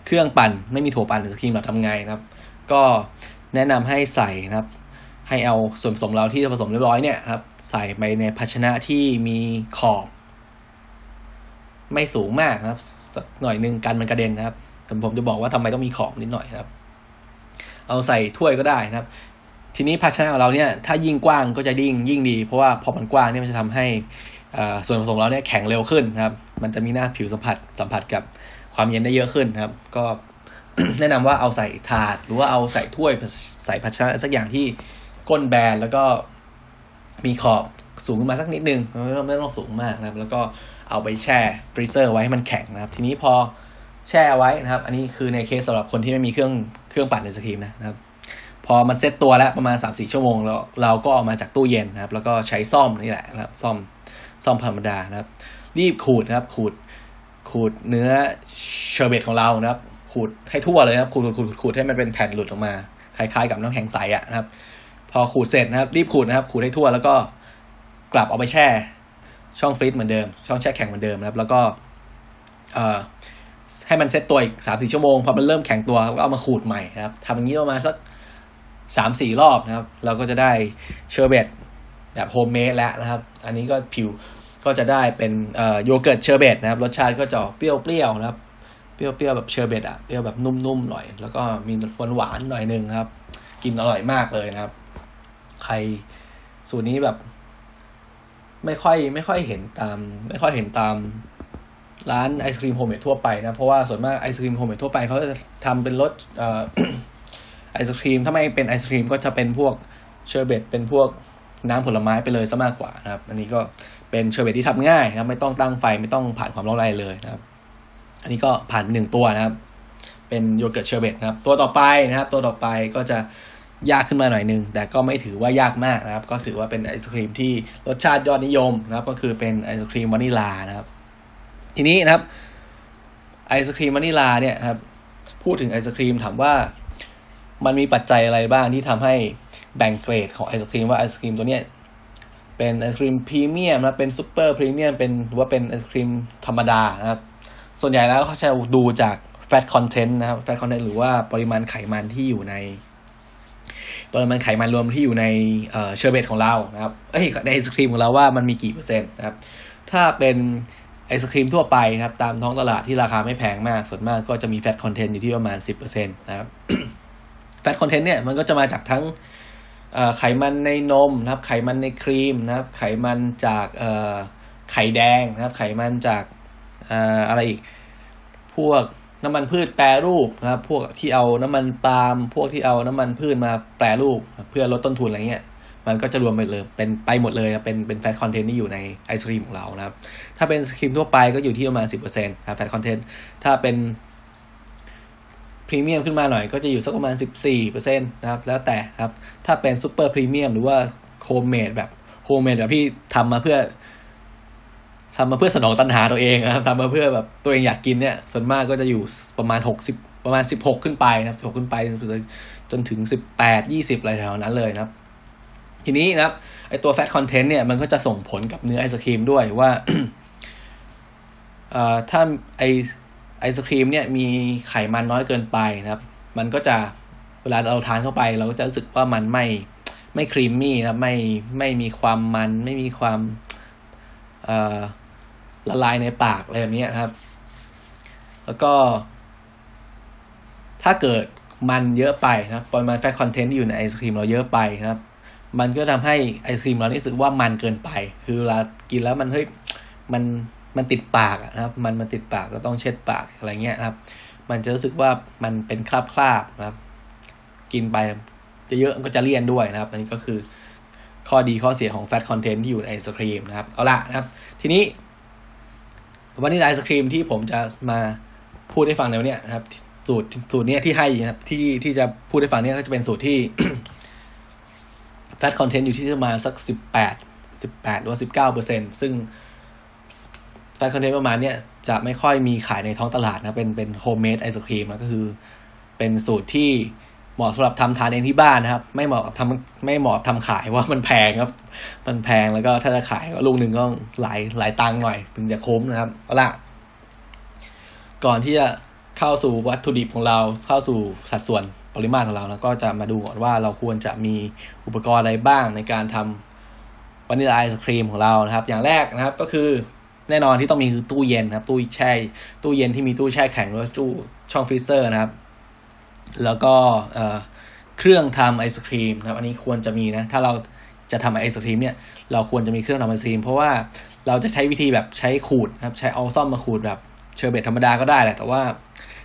เครื่องปั่นไม่มีโถปั่นไอศครีมเราทำไงนะครับ ก็แนะนำให้ใส่นะครับ ให้เอาส่วนผสมเราที่ผสมเรียบร้อยเนี่ยครับ ใส่ไปในภาชนะที่มีขอบ ไม่สูงมากนะครับสักหน่อยนึงกันมันกระเด็นนะครับแต่ผมจะบอกว่าทำไมต้องมีขอบนิดหน่อยนะครับ เอาใส่ถ้วยก็ได้นะครับ ทีนี้ภาชนะของเราเนี่ยถ้ายิ่งกว้างก็จะยิ่งยิ่งดี เพราะว่าพอมันกว้างเนี่ยมันจะทำให้ส่วนผสมเราเนี่ยแข็งเร็วขึ้นนะครับ มันจะมีหน้าผิวสัมผัสสัมผัสกับ ความเย็นได้เยอะขึ้นครับ ก็แนะนำว่าเอาใส่ถาด หรือว่าเอาใส่ถ้วยใส่ภาชนะสักอย่างที่ก้นแบนแล้วก็มีขอบสูงขึ้นมาสักนิดนึงไม่ต้องไม่ต้องสูงมากนะครับ แล้วก็เอาไปแช่ freezer ไว้ให้มันแข็งนะครับ ทีนี้พอแช่ไว้นะครับ อันนี้คือในเคสสำหรับคนที่ไม่มีเครื่องเครื่องปั่นไอศครีมนะครับ พอมันเซตตัวแล้วประมาณ 3-4 ชั่วโมงแล้วเราก็ออกมาจากตู้เย็นนะครับ แล้วก็ใช้ส้อมนี่แหละนะครับ ส้อมส้อมธรรมดานะครับ รีบขูดนะครับ ขูด ขูดเนื้อเชอร์เบตของเรานะครับ ขูดให้ทั่วเลยนะครับขูดขูดขูดให้มันเป็นแผ่นหลุดออกมา คล้ายๆ กับน้ำแข็งใสอะนะครับ พอขูดเสร็จนะครับ รีบขูดนะครับ ขูดให้ทั่วแล้วก็กลับเอาไปแช่ ช่อง freeze เหมือนเดิม ช่องแช่แข็งเหมือนเดิมนะครับ แล้วก็เอ่อให้มันเซตตัวอีกสามสี่ชั่วโมง พอมันเริ่มแข็งตัวก็เอามาขูดใหม่นะครับทำอย่างนี้ประมาณสักสามสี่รอบนะครับ เราก็จะได้เชอร์เบตแบบโฮมเมดแล้วนะครับ อันนี้ก็ผิว ก็จะได้เป็นโยเกิร์ตเชอร์เบตนะครับ รสชาติก็จะเปรี้ยวๆนะครับ เปรี้ยวๆแบบเชอร์เบตอะ เปรี้ยวแบบนุ่มๆหน่อย แล้วก็มีหวานๆหน่อยนึงครับ กินอร่อยมากเลยนะครับ ใครสูตรนี้แบบ ไม่ค่อยไม่ค่อยเห็นตาม ไม่ค่อยเห็นตามร้านไอศครีมโฮมเมดทั่วไปนะ เพราะว่าส่วนมากไอศครีมโฮมเมดทั่วไปเขาจะทำเป็นรสไอศครีมถ้าไม่เป็นไอศครีมก็จะเป็นพวกเชอร์เบตเป็นพวกน้ำผลไม้ไปเลยซะมากกว่านะครับ อันนี้ก็ เป็นเชอร์เบตที่ทำง่ายนะครับ ไม่ต้องตั้งไฟไม่ต้องผ่านความร้อนอะไรเลยนะครับ อันนี้ก็ผ่านหนึ่งตัวนะครับ เป็นโยเกิร์ตเชอร์เบตนะครับ ตัวต่อไปนะครับ ตัวต่อไปก็จะยากขึ้นมาหน่อยนึง แต่ก็ไม่ถือว่ายากมากนะครับ ก็ถือว่าเป็นไอศครีมที่รสชาติยอดนิยมนะครับ ก็คือเป็นไอศครีมวานิลานะครับ ทีนี้นะครับไอศครีมวานิลาเนี่ยครับ พูดถึงไอศครีมถามว่ามันมีปัจจัยอะไรบ้างที่ทำให้แบ่งเกรดของไอศครีมว่าไอศครีมตัวเนี้ย เป็นไอศครีมพรีเมียมนะเป็นซูเปอร์พรีเมียมเป็นหรือว่าเป็นไอศครีมธรรมดานะครับ ส่วนใหญ่แล้วเขาจะดูจาก fat content นะครับ fat content หรือว่าปริมาณไขมันที่อยู่ใน ปริมาณไขมันรวมที่อยู่ในเชอร์เบตของเรานะครับเอ้ยในไอศครีมของเราว่ามันมีกี่เปอร์เซ็นต์นะครับ ถ้าเป็นไอศครีมทั่วไปนะครับ ตามท้องตลาดที่ราคาไม่แพงมาก ส่วนมากก็จะมี fat content อยู่ที่ประมาณ 10%นะครับ fat content เนี่ยมันก็จะมาจากทั้ง ไขมันในนมนะครับ ไขมันในครีมนะครับ ไขมันจากไข่แดงนะครับ ไขมันจากอะไรอีก พวกน้ำมันพืชแปรรูปนะครับ พวกที่เอาน้ำมันปาล์ม พวกที่เอาน้ำมันพืชมาแปรรูป เพื่อลดต้นทุนอะไรเงี้ย มันก็จะรวมไปเลยเป็นไปหมดเลยนะเป็นเป็น fat content ที่อยู่ในไอศครีมของเรานะครับ ถ้าเป็นไอศครีมทั่วไปก็อยู่ที่ประมาณสิบเปอร์เซ็นต์นะ fat content ถ้าเป็น พรีเมียมขึ้นมาหน่อยก็จะอยู่สักประมาณ 14%นะครับ แล้วแต่ครับ ถ้าเป็นซูเปอร์พรีเมียมหรือว่าโฮมเมดแบบโฮมเมดแบบพี่ทำมาเพื่อทำมาเพื่อสนองตัณหาตัวเองนะครับทำมาเพื่อแบบตัวเองอยากกินเนี่ย ส่วนมากก็จะอยู่ประมาณหกสิบประมาณสิบหกขึ้นไปนะครับสิบหกขึ้นไป จนถึงสิบแปดยี่สิบอะไรแถวนั้นเลยนะครับ ทีนี้นะครับไอตัว fat content เนี่ยมันก็จะส่งผลกับเนื้อไอศครีมด้วยว่าถ้าไอ ไอศครีมเนี่ยมีไขมันน้อยเกินไปนะครับ มันก็จะเวลาเราทานเข้าไป เราก็จะรู้สึกว่ามันไม่ไม่ครีมมี่นะไม่ไม่มีความมันไม่มีความละลายในปากอะไรแบบนี้ครับ แล้วก็ ถ้าเกิดมันเยอะไปนะปริมาณแฟตคอนเทนต์ที่อยู่ในไอศครีมเราเยอะไปนะครับ มันก็ทำให้ไอศครีมเรารู้สึกว่ามันเกินไป คือเวลากินแล้วมันเฮ้ยมัน มันติดปากนะครับ มันมันติดปากก็ต้องเช็ดปากอะไรเงี้ยครับ มันจะรู้สึกว่ามันเป็นคราบคราบนะครับ กินไปจะเยอะก็จะเลี่ยนด้วยนะครับอันนี้ก็คือข้อดีข้อเสียของแฟตคอนเทนต์ที่อยู่ในไอศครีมนะครับ เอาละนะครับ ทีนี้วันนี้ไอศครีมที่ผมจะมาพูดให้ฟังในวันนี้นะครับ สูตรสูตรเนี้ยที่ให้นะครับ ที่ที่จะพูดให้ฟังเนี้ก็จะเป็นสูตรที่fat content อยู่ที่ประมาณสักสิบแปดสิบแปดหรือว่าสิบเก้าเปอร์เซ็นซึ่ง fat content ประมาณนี้จะไม่ค่อยมีขายในท้องตลาดนะ เป็นเป็นโฮมเมดไอศครีมนะก็คือ เป็นสูตรที่เหมาะสำหรับทำทานเองที่บ้านนะครับ ไม่เหมาะทำไม่เหมาะทำขายว่ามันแพงครับ มันแพงแล้วก็ถ้าจะขายก็ลูกหนึ่งก็หลายหลายตังค์หน่อย ถึงจะคุ้มนะครับเอาละก่อนที่จะเข้าสู่วัตถุดิบของเราเข้าสู่สัดส่วนปริมาณของเราแล้วก็จะมาดูก่อนว่าเราควรจะมีอุปกรณ์อะไรบ้างในการทำวานิลาไอศครีมของเรานะครับ อย่างแรกนะครับก็คือ แน่นอนที่ต้องมีคือตู้เย็นครับ ตู้แช่ ตู้เย็นที่มีตู้แช่แข็งหรือตู้ช่อง freezer นะครับ แล้วก็เครื่องทำไอศครีมนะครับ อันนี้ควรจะมีนะ ถ้าเราจะทำไอศครีมเนี่ย เราควรจะมีเครื่องทำไอศครีม เพราะว่าเราจะใช้วิธีแบบใช้ขูดนะครับ ใช้เอาส้อมมาขูดแบบเชอร์เบตธรรมดาก็ได้แหละ แต่ว่า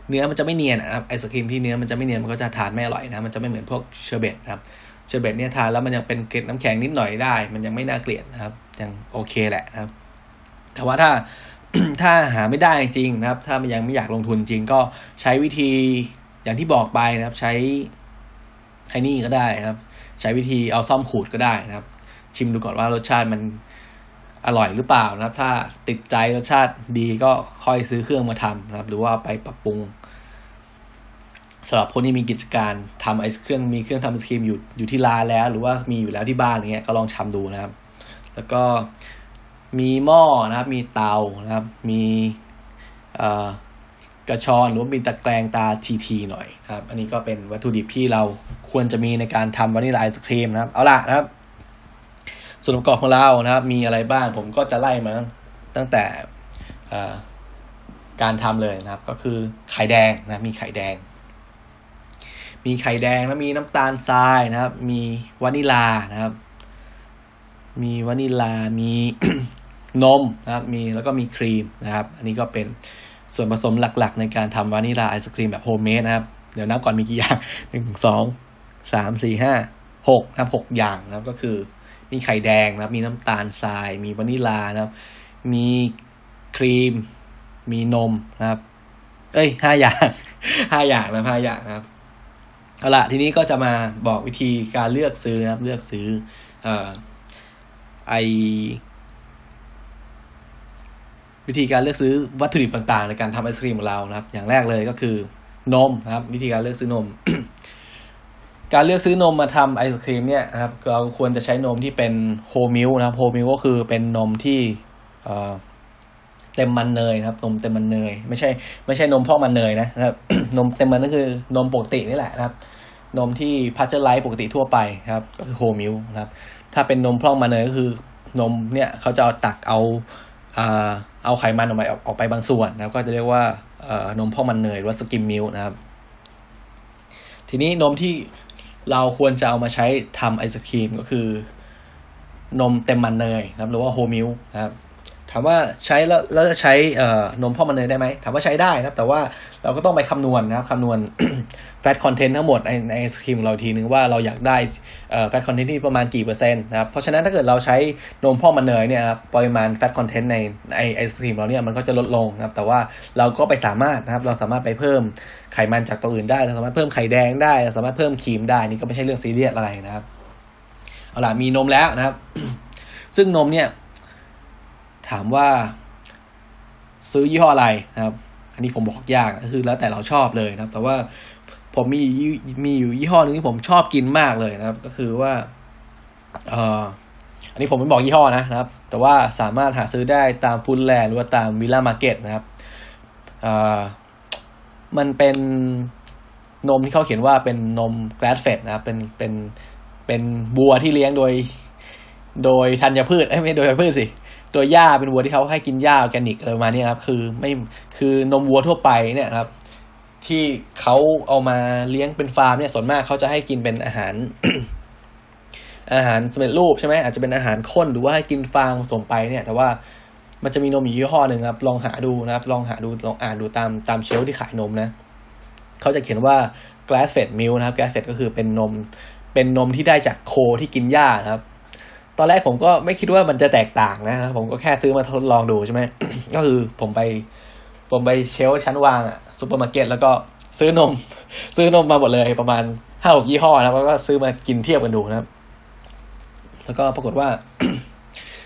เนื้อมันจะไม่เนียนนะครับ ไอศครีมที่เนื้อมันจะไม่เนียน มันก็จะทานไม่อร่อยนะ มันจะไม่เหมือนพวกเชอร์เบตนะครับ เชอร์เบตเนี่ยทานแล้วมันยังเป็นเกล็ดน้ำแข็งนิดหน่อยได้ มันยังไม่น่าเกลียดนะครับ ยังโอเคแหละนะครับ แต่ว่าถ้าถ้าหาไม่ได้จริงนะครับ ถ้ามันยังไม่อยากลงทุนจริงก็ใช้วิธีอย่างที่บอกไปนะครับ ใช้ไอ้นี่ก็ได้นะครับ ใช้วิธีเอาส้อมขูดก็ได้นะครับ ชิมดูก่อนว่ารสชาติมันอร่อยหรือเปล่านะครับ ถ้าติดใจรสชาติดีก็ค่อยซื้อเครื่องมาทำนะครับ หรือว่าไปปรับปรุงสำหรับคนที่มีกิจการทำไอศเครื่องมีเครื่องทำไอศครีมอยู่อยู่ที่ร้านแล้ว หรือว่ามีอยู่แล้วที่บ้านอย่างเงี้ยก็ลองทำดูนะครับ แล้วก็ มีหม้อนะครับ มีเตานะครับ มีกระชอนหรือว่ามีตะแกรงตาทีทีหน่อยครับ อันนี้ก็เป็นวัตถุดิบที่เราควรจะมีในการทำวานิลาไอศครีมนะครับ เอาล่ะนะครับ ส่วนประกอบของเรานะครับ มีอะไรบ้างผมก็จะไล่มาตั้งแต่การทำเลยนะครับ ก็คือไข่แดงนะมีไข่แดง มีไข่แดงแล้วมีน้ำตาลทรายนะครับ มีวานิลานะครับ มีวานิลามี นมนะครับมีแล้วก็มีครีมนะครับ อันนี้ก็เป็นส่วนผสมหลักๆ ในการทำวานิลาไอศครีมแบบโฮมเมดนะครับ เดี๋ยวนับก่อนมีกี่อย่างหนึ่งสองสามสี่ห้าหกนะครับหกอย่างนะครับก็คือมีไข่แดงนะครับ มีน้ำตาลทราย มีวานิลานะครับ มีครีม มีนมนะครับ เอ้ยห้าอย่างห้าอย่างนะห้าอย่างนะครับเอาละทีนี้ก็จะมาบอกวิธีการเลือกซื้อนะครับ เลือกซื้อ เอ่อไอ วิธีการเลือกซื้อวัตถุดิบต่างๆ ในการทำไอศครีมของเรานะครับ อย่างแรกเลยก็คือนมนะครับ วิธีการเลือกซื้อนม การเลือกซื้อนมมาทำไอศครีมเนี่ยนะครับเราควรจะใช้นมที่เป็น whole milk นะครับ whole milk ก็คือเป็นนมที่เต็มมันเนยนะครับ นมเต็มมันเนย ไม่ใช่ ไม่ใช่นมพร่องมันเนยนะครับ นมเต็มมันก็คือนมปกตินี่แหละนะครับ นมที่พาสเจอร์ไรส์ปกติทั่วไปครับ ก็คือ whole milk นะครับ ถ้าเป็นนมพร่องมันเนยก็คือนมเนี่ยเขาจะเอาตักเอา เอาไขมันออกไปออกไปบางส่วนนะครับ ก็จะเรียกว่านมพร่องมันเนยหรือว่า skim milk นะครับ ทีนี้นมที่เราควรจะเอามาใช้ทำไอศครีมก็คือนมเต็มมันเนยนะครับ หรือว่า whole milk นะครับถามว่าใช้แล้วแล้วจะใช้นมพร่องมันเนยได้ไหมถามว่าใช้ได้นะครับ แต่ว่าเราก็ต้องไปคำนวณนะครับคำนวณ fat content ทั้งหมดในไอศครีมเราทีนึงว่าเราอยากได้ fat content ที่ประมาณกี่เปอร์เซ็นต์นะครับเพราะฉะนั้นถ้าเกิดเราใช้นมพ่อมันเนยเนี่ยครับปริมาณแฟตคอนเทนต์ในไอไอศครีมเราเนี่ยมันก็จะลดลงนะครับ แต่ว่าเราก็ไปสามารถนะครับเราสามารถไปเพิ่มไขมันจากตัวอื่นได้เราสามารถเพิ่มไข่แดงได้เราสามารถเพิ่มครีมได้นี่ก็ไม่ใช่เรื่องซีเรียสอะไรนะครับเอาล่ะมีนมแล้วนะครับ ซึ่งนมเนี่ย ถามว่า ซื้อยี่ห้ออะไรนะครับ อันนี้ผมบอกยากก็คือ แล้วแต่เราชอบเลยนะครับ แต่ว่าผมมีมีอยู่ยี่ห้อหนึ่งที่ผมชอบกินมากเลยนะครับ ก็คือว่าเอ่ออันนี้ผมไม่บอกยี่ห้อนะครับ แต่ว่าสามารถหาซื้อได้ตามฟูดแลนด์หรือว่าตามวิลล่ามาร์เก็ตนะครับเอ่อมันเป็นนมที่เขาเขียนว่าเป็นนม grass-fed นะครับ เป็นเป็นเป็นวัวที่เลี้ยงโดย โดยธัญพืชไม่โดยธัญพืชสิ โดยหญ้าเป็นวัวที่เขาให้กินหญ้าออร์แกนิกอะไรประมาณนี้ครับ คือไม่คือนมวัวทั่วไปเนี่ยครับ ที่เขาเอามาเลี้ยงเป็นฟาร์มเนี่ยส่วนมากเขาจะให้กินเป็นอาหาร อาหารสำเร็จรูปใช่ไหมอาจจะเป็นอาหารข้นหรือว่าให้กินฟางผสมไปเนี่ย แต่ว่ามันจะมีนมอยู่ยี่ห้อหนึ่งครับ ลองหาดูนะครับ ลองหาดูลองอ่านดูตามตามเชลฟ์ที่ขายนมนะเขาจะเขียนว่า grass fed milk นะครับ grass fed ก็คือเป็นนม เป็นนมที่ได้จากโคที่กินหญ้านะครับ ตอนแรกผมก็ไม่คิดว่ามันจะแตกต่างนะครับผมก็แค่ซื้อมาทดลองดูใช่ไหมก็คือผมไป ผมไป shelf ชั้นวางอะซูเปอร์มาร์เก็ตแล้วก็ซื้อนม ซื้อนมมาหมดเลยประมาณห้าหกยี่ห้อนะแล้วก็ซื้อมากินเทียบกันดูนะแล้วก็ปรากฏว่า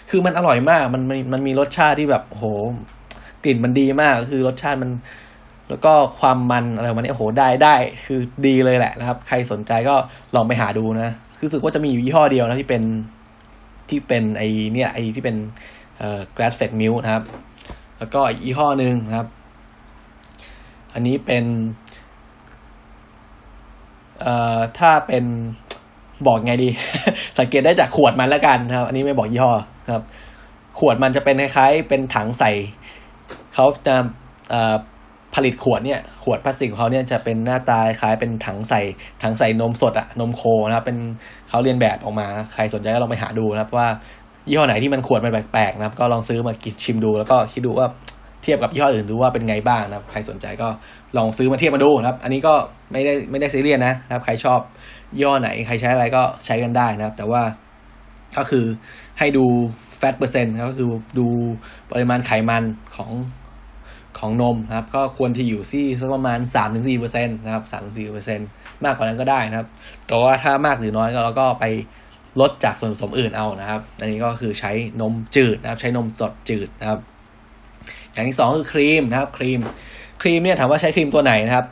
คือมันอร่อยมาก มันมันมันมีรสชาติที่แบบโหกลิ่นมันดีมาก คือรสชาติมัน แล้วก็ความมันอะไรมันเนี่ยโหได้ได้ คือดีเลยแหละนะครับ ใครสนใจก็ลองไปหาดูนะคือรู้สึกว่าจะมีอยู่ยี่ห้อเดียวนะที่เป็น ที่เป็นไอเนี่ยไอที่เป็นเอ่อ grass fed milk นะครับ แล้วก็อีกยี่ห้อหนึ่งนะครับ อันนี้เป็นเอ่อถ้าเป็นบอกไงดี สังเกตได้จากขวดมันแล้วกันนะครับ อันนี้ไม่บอกยี่ห้อครับ ขวดมันจะเป็นคล้ายๆเป็นถังใส่เขาจะเอ่อ ผลิตขวดเนี่ยขวดพลาสติกของเขาเนี่ยจะเป็นหน้าตาคล้ายเป็นถังใส่ถังใส่นมสดอะนมโคนะครับเป็นเขาเรียนแบบออกมาใครสนใจก็ลองไปหาดูนะครับว่ายี่ห้อไหนที่มันขวดมันแปลกๆนะครับ ก็ลองซื้อมากินชิมดู แล้วก็คิดดูว่าเทียบกับยี่ห้ออื่นดูว่าเป็นไงบ้างนะครับ ใครสนใจก็ลองซื้อมาเทียบมาดูนะครับ อันนี้ก็ไม่ได้ไม่ได้ซีเรียสนะครับ ใครชอบยี่ห้อไหนใครใช้อะไรก็ใช้กันได้นะครับ แต่ว่าก็คือให้ดูแฟตเปอร์เซ็นต์ก็คือดูปริมาณไขมันของ ของนมนะครับ ก็ควรที่อยู่ที่สักประมาณสามถึงสี่เปอร์เซ็นต์นะครับสามถึงสี่เปอร์เซ็นต์มากกว่านั้นก็ได้นะครับ แต่ว่าถ้ามากหรือน้อยก็เราก็ไปลดจากส่วนผสมอื่นเอานะครับ อันนี้ก็คือใช้นมจืดนะครับ ใช้นมสดจืดนะครับ อย่างที่สองคือครีมนะครับครีมครีมเนี่ยถามว่าใช้ครีมตัวไหนนะครับ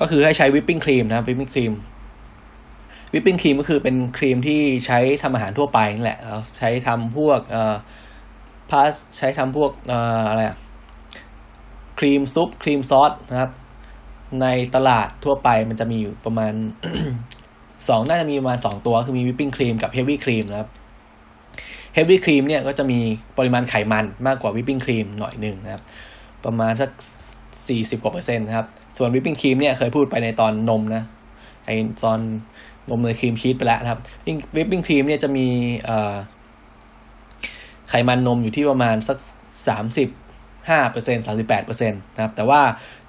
ก็คือให้ใช้ whipping cream นะครับ whipping cream whipping cream ก็คือเป็นครีมที่ใช้ทำอาหารทั่วไปนั่นแหละ ใช้ทำพวกเอ่อพาสใช้ทำพวกเอ่ออะไรอะ ครีมซุปครีมซอสนะครับ ในตลาดทั่วไปมันจะมีอยู่ประมาณสองน่าจะมีประมาณสองตัว คือมี whipping cream กับ heavy cream นะครับ heavy cream เนี่ยก็จะมีปริมาณไขมันมากกว่า whipping cream หน่อยหนึ่งนะครับ ประมาณสักสี่สิบกว่าเปอร์เซ็นต์นะครับ ส่วน whipping cream เนี่ยเคยพูดไปในตอนนมนะไอตอนนมเนยครีมชีสไปแล้วนะครับ whipping cream เนี่ยจะมีไขมันนมอยู่ที่ประมาณสักสามสิบ ห้าเปอร์เซ็นสามสิบแปดเปอร์เซ็นตนะครับแต่ว่า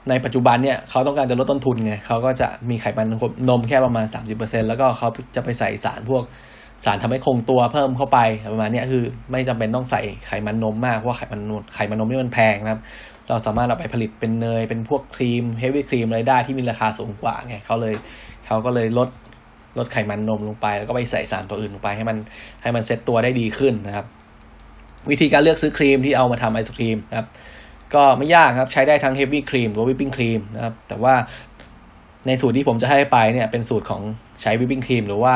ในปัจจุบันเนี่ยเขาต้องการจะลดต้นทุนไงเขาก็จะมีไขมันนมแค่ประมาณสามสิบเปอร์เซ็นแล้วก็เขาจะไปใส่สารพวกสารทำให้คงตัวเพิ่มเข้าไปประมาณนี้คือไม่จำเป็นต้องใส่ไขมันนมมากเพราะไขมันนมไขมันนมนี่มันแพงนะครับ เราสามารถเอาไปผลิตเป็นเนย เป็นพวกครีมเฮฟวี่ครีมอะไรได้ที่มีราคาสูงกว่าไงเขาเลยเขาก็เลยลดลดไขมันนมลงไป แล้วก็ไปใส่สารตัวอื่นลงไปให้มันให้มันเซ็ตตัวได้ดีขึ้นนะครับ วิธีการเลือกซื้อครีมที่เอามาทำไอศครีมนะครับก็ไม่ยากครับใช้ได้ทั้ง heavy cream หรือ whipping cream นะครับแต่ว่าในสูตรที่ผมจะให้ไปเนี่ยเป็นสูตรของใช้ whipping cream หรือว่า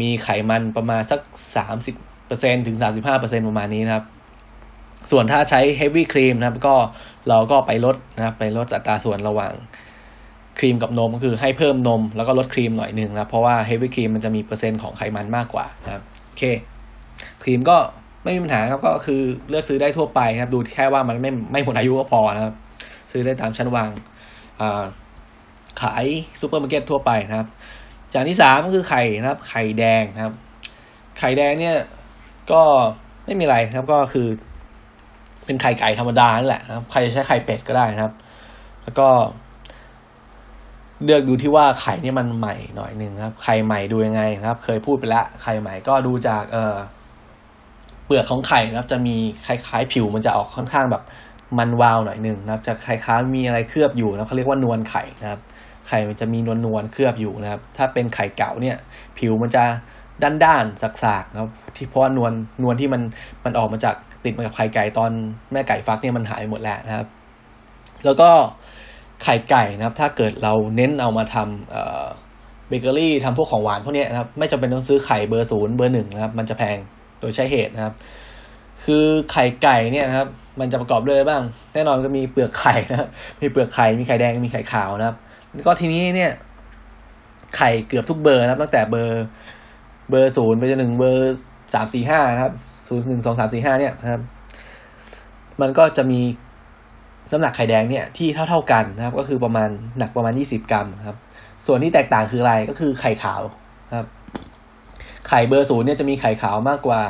มีไขมันประมาณสักสามสิบเปอร์เซ็นต์ถึงสามสิบห้าเปอร์เซ็นต์ประมาณนี้นะครับ ส่วนถ้าใช้ heavy cream นะครับก็เราก็ไปลดนะครับไปลดอัตราส่วนระหว่างครีมกับนมก็คือให้เพิ่มนมแล้วก็ลดครีมหน่อยนึงนะเพราะว่า heavy cream มันจะมีเปอร์เซ็นต์ของไขมันมากกว่านะครับโอเคครีมก็ ไม่มีปัญหาครับก็คือเลือกซื้อได้ทั่วไปนะครับ ดูแค่ว่ามันไม่ไม่หมดอายุก็พอนะครับ ซื้อได้ตามชั้นวางขายซูเปอร์มาร์เก็ตทั่วไปนะครับ อย่างที่สามก็คือไข่นะครับ ไข่แดงนะครับ ไข่แดงเนี่ยก็ไม่มีอะไรครับก็คือ เป็นไข่ไก่ธรรมดานั่นแหละนะครับใครจะใช้ไข่เป็ดก็ได้นะครับ แล้วก็เลือกดูที่ว่าไข่เนี่ยมันใหม่หน่อยหนึ่งครับ ไข่ใหม่ดูยังไงนะครับ เคยพูดไปแล้วไข่ใหม่ก็ดูจากเอ่อ เปลือกของไข่นะครับจะมีคล้ายๆ ผิวมันจะออกค่อนข้างแบบมันวาวหน่อยหนึ่งนะครับ จะคล้ายๆมีอะไรเคลือบอยู่นะเขาเรียกว่านวลไข่นะครับ ไข่มันจะมีนวลนวลเคลือบอยู่นะครับ ถ้าเป็นไข่เก่าเนี่ย ผิวมันจะด้านด้านสักๆนะครับ ที่เพราะนวลนวลที่มันมันออกมาจากติดมากับไข่ไก่ตอนแม่ไก่ฟักเนี่ยมันหายหมดแล้วนะครับ แล้วก็ไข่ไก่นะครับ ถ้าเกิดเราเน้นเอามาทำเบเกอรี่ทำพวกของหวานพวกนี้นะครับ ไม่จำเป็นต้องซื้อไข่เบอร์ศูนย์เบอร์หนึ่งนะครับ มันจะแพง ดยใช้เหตุนะครับ คือไข่ไก่เนี่ยนะครับ มันจะประกอบด้วยบ้าง แน่นอนก็มีเปลือกไข่นะครับมีเปลือกไข่มีไข่แดงมีไข่ขาวนะครับ ก็ทีนี้เนี่ย ไข่เกือบทุกเบอร์นะครับ ตั้งแต่เบอร์เบอร์ศูนย์ไปจนถึงเบอร์สามสี่ห้านะครับศูนย์หนึ่งสองสามสี่ห้าเนี่ยนะครับ มันก็จะมีน้ำหนักไข่แดงเนี่ยที่เท่าเท่ากันนะครับ ก็คือประมาณหนักประมาณยี่สิบกรัมครับ ส่วนที่แตกต่างคืออะไรก็คือไข่ขาวครับ ไข่เบอร์ศูนย์เนี่ยจะมีไข่ขาวมากกว่า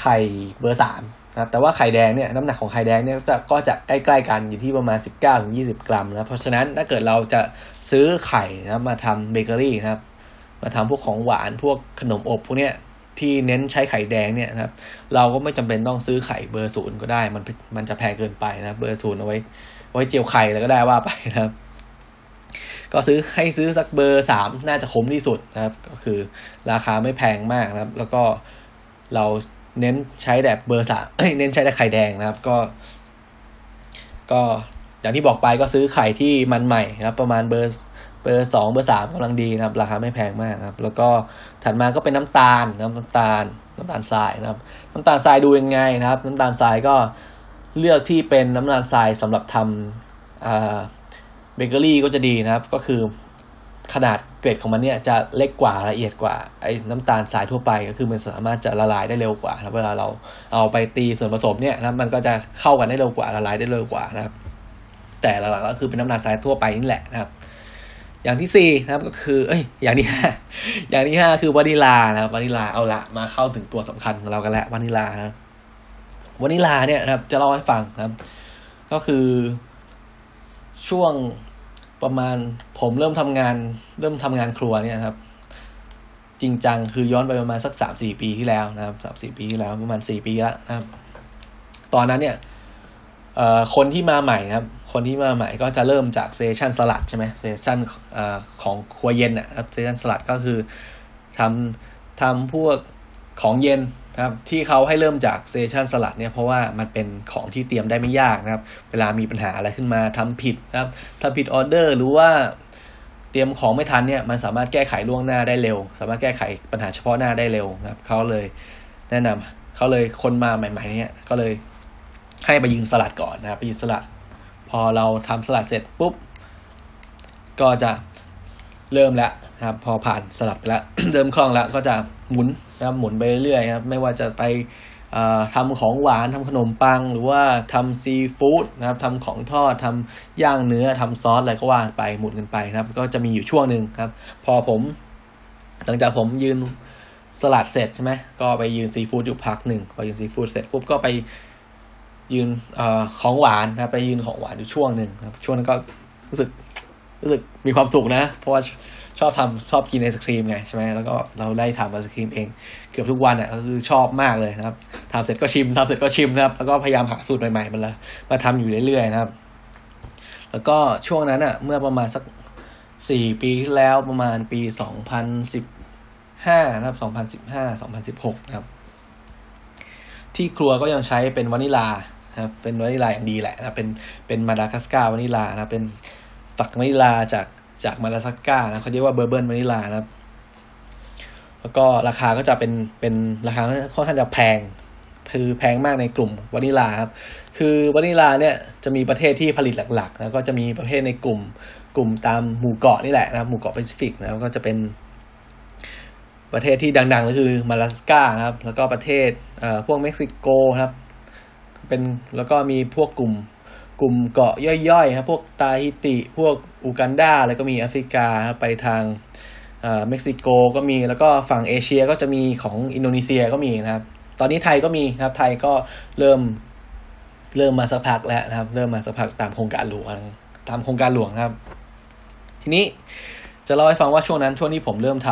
ไข่เบอร์สามนะครับ แต่ว่าไข่แดงเนี่ยน้ำหนักของไข่แดงเนี่ยจะก็จะใกล้ๆกันอยู่ที่ประมาณสิบเก้าถึงยี่สิบกรัมนะเพราะฉะนั้นถ้าเกิดเราจะซื้อไข่นะมาทำเบเกอรี่นะครับ มาทำพวกของหวานพวกขนมอบพวกเนี้ยที่เน้นใช้ไข่แดงเนี่ยนะครับ เราก็ไม่จำเป็นต้องซื้อไข่เบอร์ศูนย์ก็ได้ มันมันจะแพงเกินไปนะเบอร์ศูนย์เอาไว้ ไว้เจียวไข่แล้วก็ได้ว่าไปนะครับ ก็ซื้อให้ซื้อสักเบอร์สามน่าจะคุ้มที่สุดนะครับ ก็คือราคาไม่แพงมากนะครับ แล้วก็เราเน้นใช้แบบเบอร์สามเน้นใช้แต่ไข่แดงนะครับ ก็ ก็อย่างที่บอกไปก็ซื้อไข่ที่มันใหม่นะครับ ประมาณเบอร์เบอร์สองเบอร์สามกำลังดีนะครับ ราคาไม่แพงมากครับ แล้วก็ถัดมาก็เป็นน้ำตาลน้ำน้ำตาลน้ำตาลทรายนะครับ น้ำตาลทรายดูยังไงนะครับ น้ำตาลทรายก็เลือกที่เป็นน้ำตาลทรายสำหรับทำอ่า เบเกอรี่ก็จะดีนะครับ ก็คือขนาดเกรดของมันเนี่ยจะเล็กกว่าละเอียดกว่าไอ้น้ำตาลทรายทั่วไปก็คือมันสามารถจะละลายได้เร็วกว่าครับเวลาเราเอาไปตีส่วนผสมเนี่ยนะมันก็จะเข้ากันได้เร็วกว่าละลายได้เร็วกว่านะครับ แต่หลักๆก็คือเป็นน้ำตาลทรายทั่วไปนี่แหละนะครับ อย่างที่สี่นะครับก็คือ เอ้ย อย่างที่ห้าอย่างที่ห้าคือวานิลานะครับวานิลาเอาละมาเข้าถึงตัวสำคัญของเรากันแล้ววานิลานะวานิลาเนี่ยนะครับ จะเล่าให้ฟังนะครับ ก็คือ ช่วงประมาณผมเริ่มทำงาน เริ่มทำงานครัวเนี่ยครับ จริงจังคือย้อนไปประมาณสักสามสี่ปีที่แล้วนะครับสามสี่ปีที่แล้วประมาณสี่ปีแล้วนะครับ ตอนนั้นเนี่ยเอ่อคนที่มาใหม่นะครับ คนที่มาใหม่ก็จะเริ่มจากเซสชันสลัดใช่ไหมเซสชันเอ่อของครัวเย็นนะครับเซสชันสลัดก็คือทำทำพวกของเย็น นะครับที่เขาให้เริ่มจากเซสชันสลัดเนี่ยเพราะว่ามันเป็นของที่เตรียมได้ไม่ยากนะครับ เวลามีปัญหาอะไรขึ้นมาทำผิดนะครับทำผิดออเดอร์หรือว่าเตรียมของไม่ทันเนี่ยมันสามารถแก้ไขล่วงหน้าได้เร็ว สามารถแก้ไขปัญหาเฉพาะหน้าได้เร็วนะครับเขาเลยแนะนำเขาเลยคนมาใหม่ ๆ เนี่ยก็เลยให้ไปยืนสลัดก่อนนะครับไปยืนสลัด พอเราทำสลัดเสร็จปุ๊บก็จะเริ่มแล้วนะครับ พอผ่านสลัดไปแล้วเริ่มคล่องแล้วก็จะ หมุนนะครับหมุนไปเรื่อยครับไม่ว่าจะไปทำของหวานทำขนมปัง หรือว่าทำซีฟู้ดนะครับทำของทอดทำย่างเนื้อทำซอสอะไรก็ว่าไปหมุนกันไปนะครับ ก็จะมีอยู่ช่วงหนึ่งครับ พอผมหลังจากผมยืนสลัดเสร็จใช่ไหมก็ไปยืนซีฟู้ดอยู่พักหนึ่งพอยืนซีฟู้ดเสร็จปุ๊บก็ไปยืนอของหวานนะไปยืนของหวานอยู่ช่วงหนึ่งครับช่วงนั้นก็รู้สึกรู้สึกมีความสุขนะ เพราะว่า ชอบทำชอบกินไอศครีมไงใช่ไหมแล้วก็เราได้ทำไอศครีมเองเกือบทุกวันอะก็คือชอบมากเลยนะครับทำเสร็จก็ชิมทำเสร็จก็ชิมนะครับ แล้วก็พยายามหาสูตรใหม่ๆมันละมาทำอยู่เรื่อยๆนะครับ แล้วก็ช่วงนั้นอะ เมื่อประมาณสักสี่ปีที่แล้วประมาณปีสองพันสิบห้านะครับสองพันสิบห้าสองพันสิบหกนะครับ ที่ครัวก็ยังใช้เป็นวานิลาครับเป็นวานิลาอย่างดีแหละนะเป็นเป็น Madagascar vanilla นะเป็นฝักวานิลาจาก จากมาดากัสการ์นะเขาเรียกว่า Bourbon vanilla นะครับ แล้วก็ราคาก็จะเป็นเป็นราคาค่อนข้างจะแพงคือแพงมากในกลุ่มวานิลาครับ คือวานิลาเนี่ยจะมีประเทศที่ผลิตหลักๆ แล้วก็จะมีประเทศในกลุ่มกลุ่มตามหมู่เกาะนี่แหละนะครับ หมู่เกาะแปซิฟิกนะครับก็จะเป็นประเทศที่ดังๆก็คือมาลาสกานะครับ แล้วก็ประเทศเอ่อพวกเม็กซิโกครับ เป็นแล้วก็มีพวกกลุ่ม กลุ่มเกาะย่อยๆครับพวกตาฮิติ พวกอูกันดาแล้วก็มีแอฟริกาครับไปทางเอ่อเม็กซิโกก็มีแล้วก็ฝั่งเอเชียก็จะมีของอินโดนีเซียก็มีนะครับ ตอนนี้ไทยก็มีนะครับ ไทยก็เริ่มเริ่มมาสักพักแล้วนะครับ เริ่มมาสักพักตามโครงการหลวง ตามโครงการหลวงครับ ทีนี้จะเล่าให้ฟังว่าช่วงนั้นช่วงที่ผมเริ่มท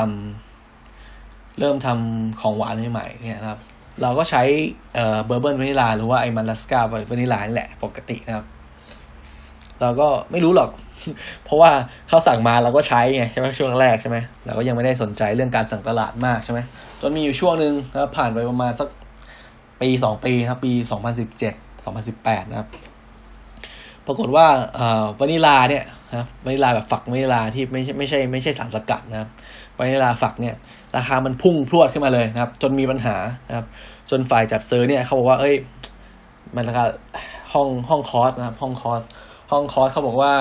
ำเริ่มทำของหวานใหม่ๆเนี่ยนะครับ เราก็ใช้เบอร์เบิร์นวานิลาหรือว่าไอ้มันลัสกาวานิลานี่แหละปกตินะครับ เราก็ไม่รู้หรอก เพราะว่าเขาสั่งมาเราก็ใช้ไงใช่ไหมช่วงแรกใช่ไหมเราก็ยังไม่ได้สนใจเรื่องการสั่งตลาดมากใช่ไหมจนมีอยู่ช่วงหนึ่งนะครับผ่านไปประมาณสักปีสองปีครับปีสองพันสิบเจ็ดสองพันสิบแปดนะครับ ปรากฏว่าเอ่อวานิลาเนี่ยนะวานิลาแบบฝักวานิลาที่ไม่ใช่ไม่ใช่ไม่ใช่สารสกัดนะครับ วานิลาฝักเนี่ยราคามันพุ่งพรวดขึ้นมาเลยนะครับ จนมีปัญหานะครับ จนฝ่ายจัดซื้อเนี่ยเขาบอกว่า เอ้ย มันราคาห้องห้องคอสนะครับ ห้องคอสห้องคอสเขาบอกว่า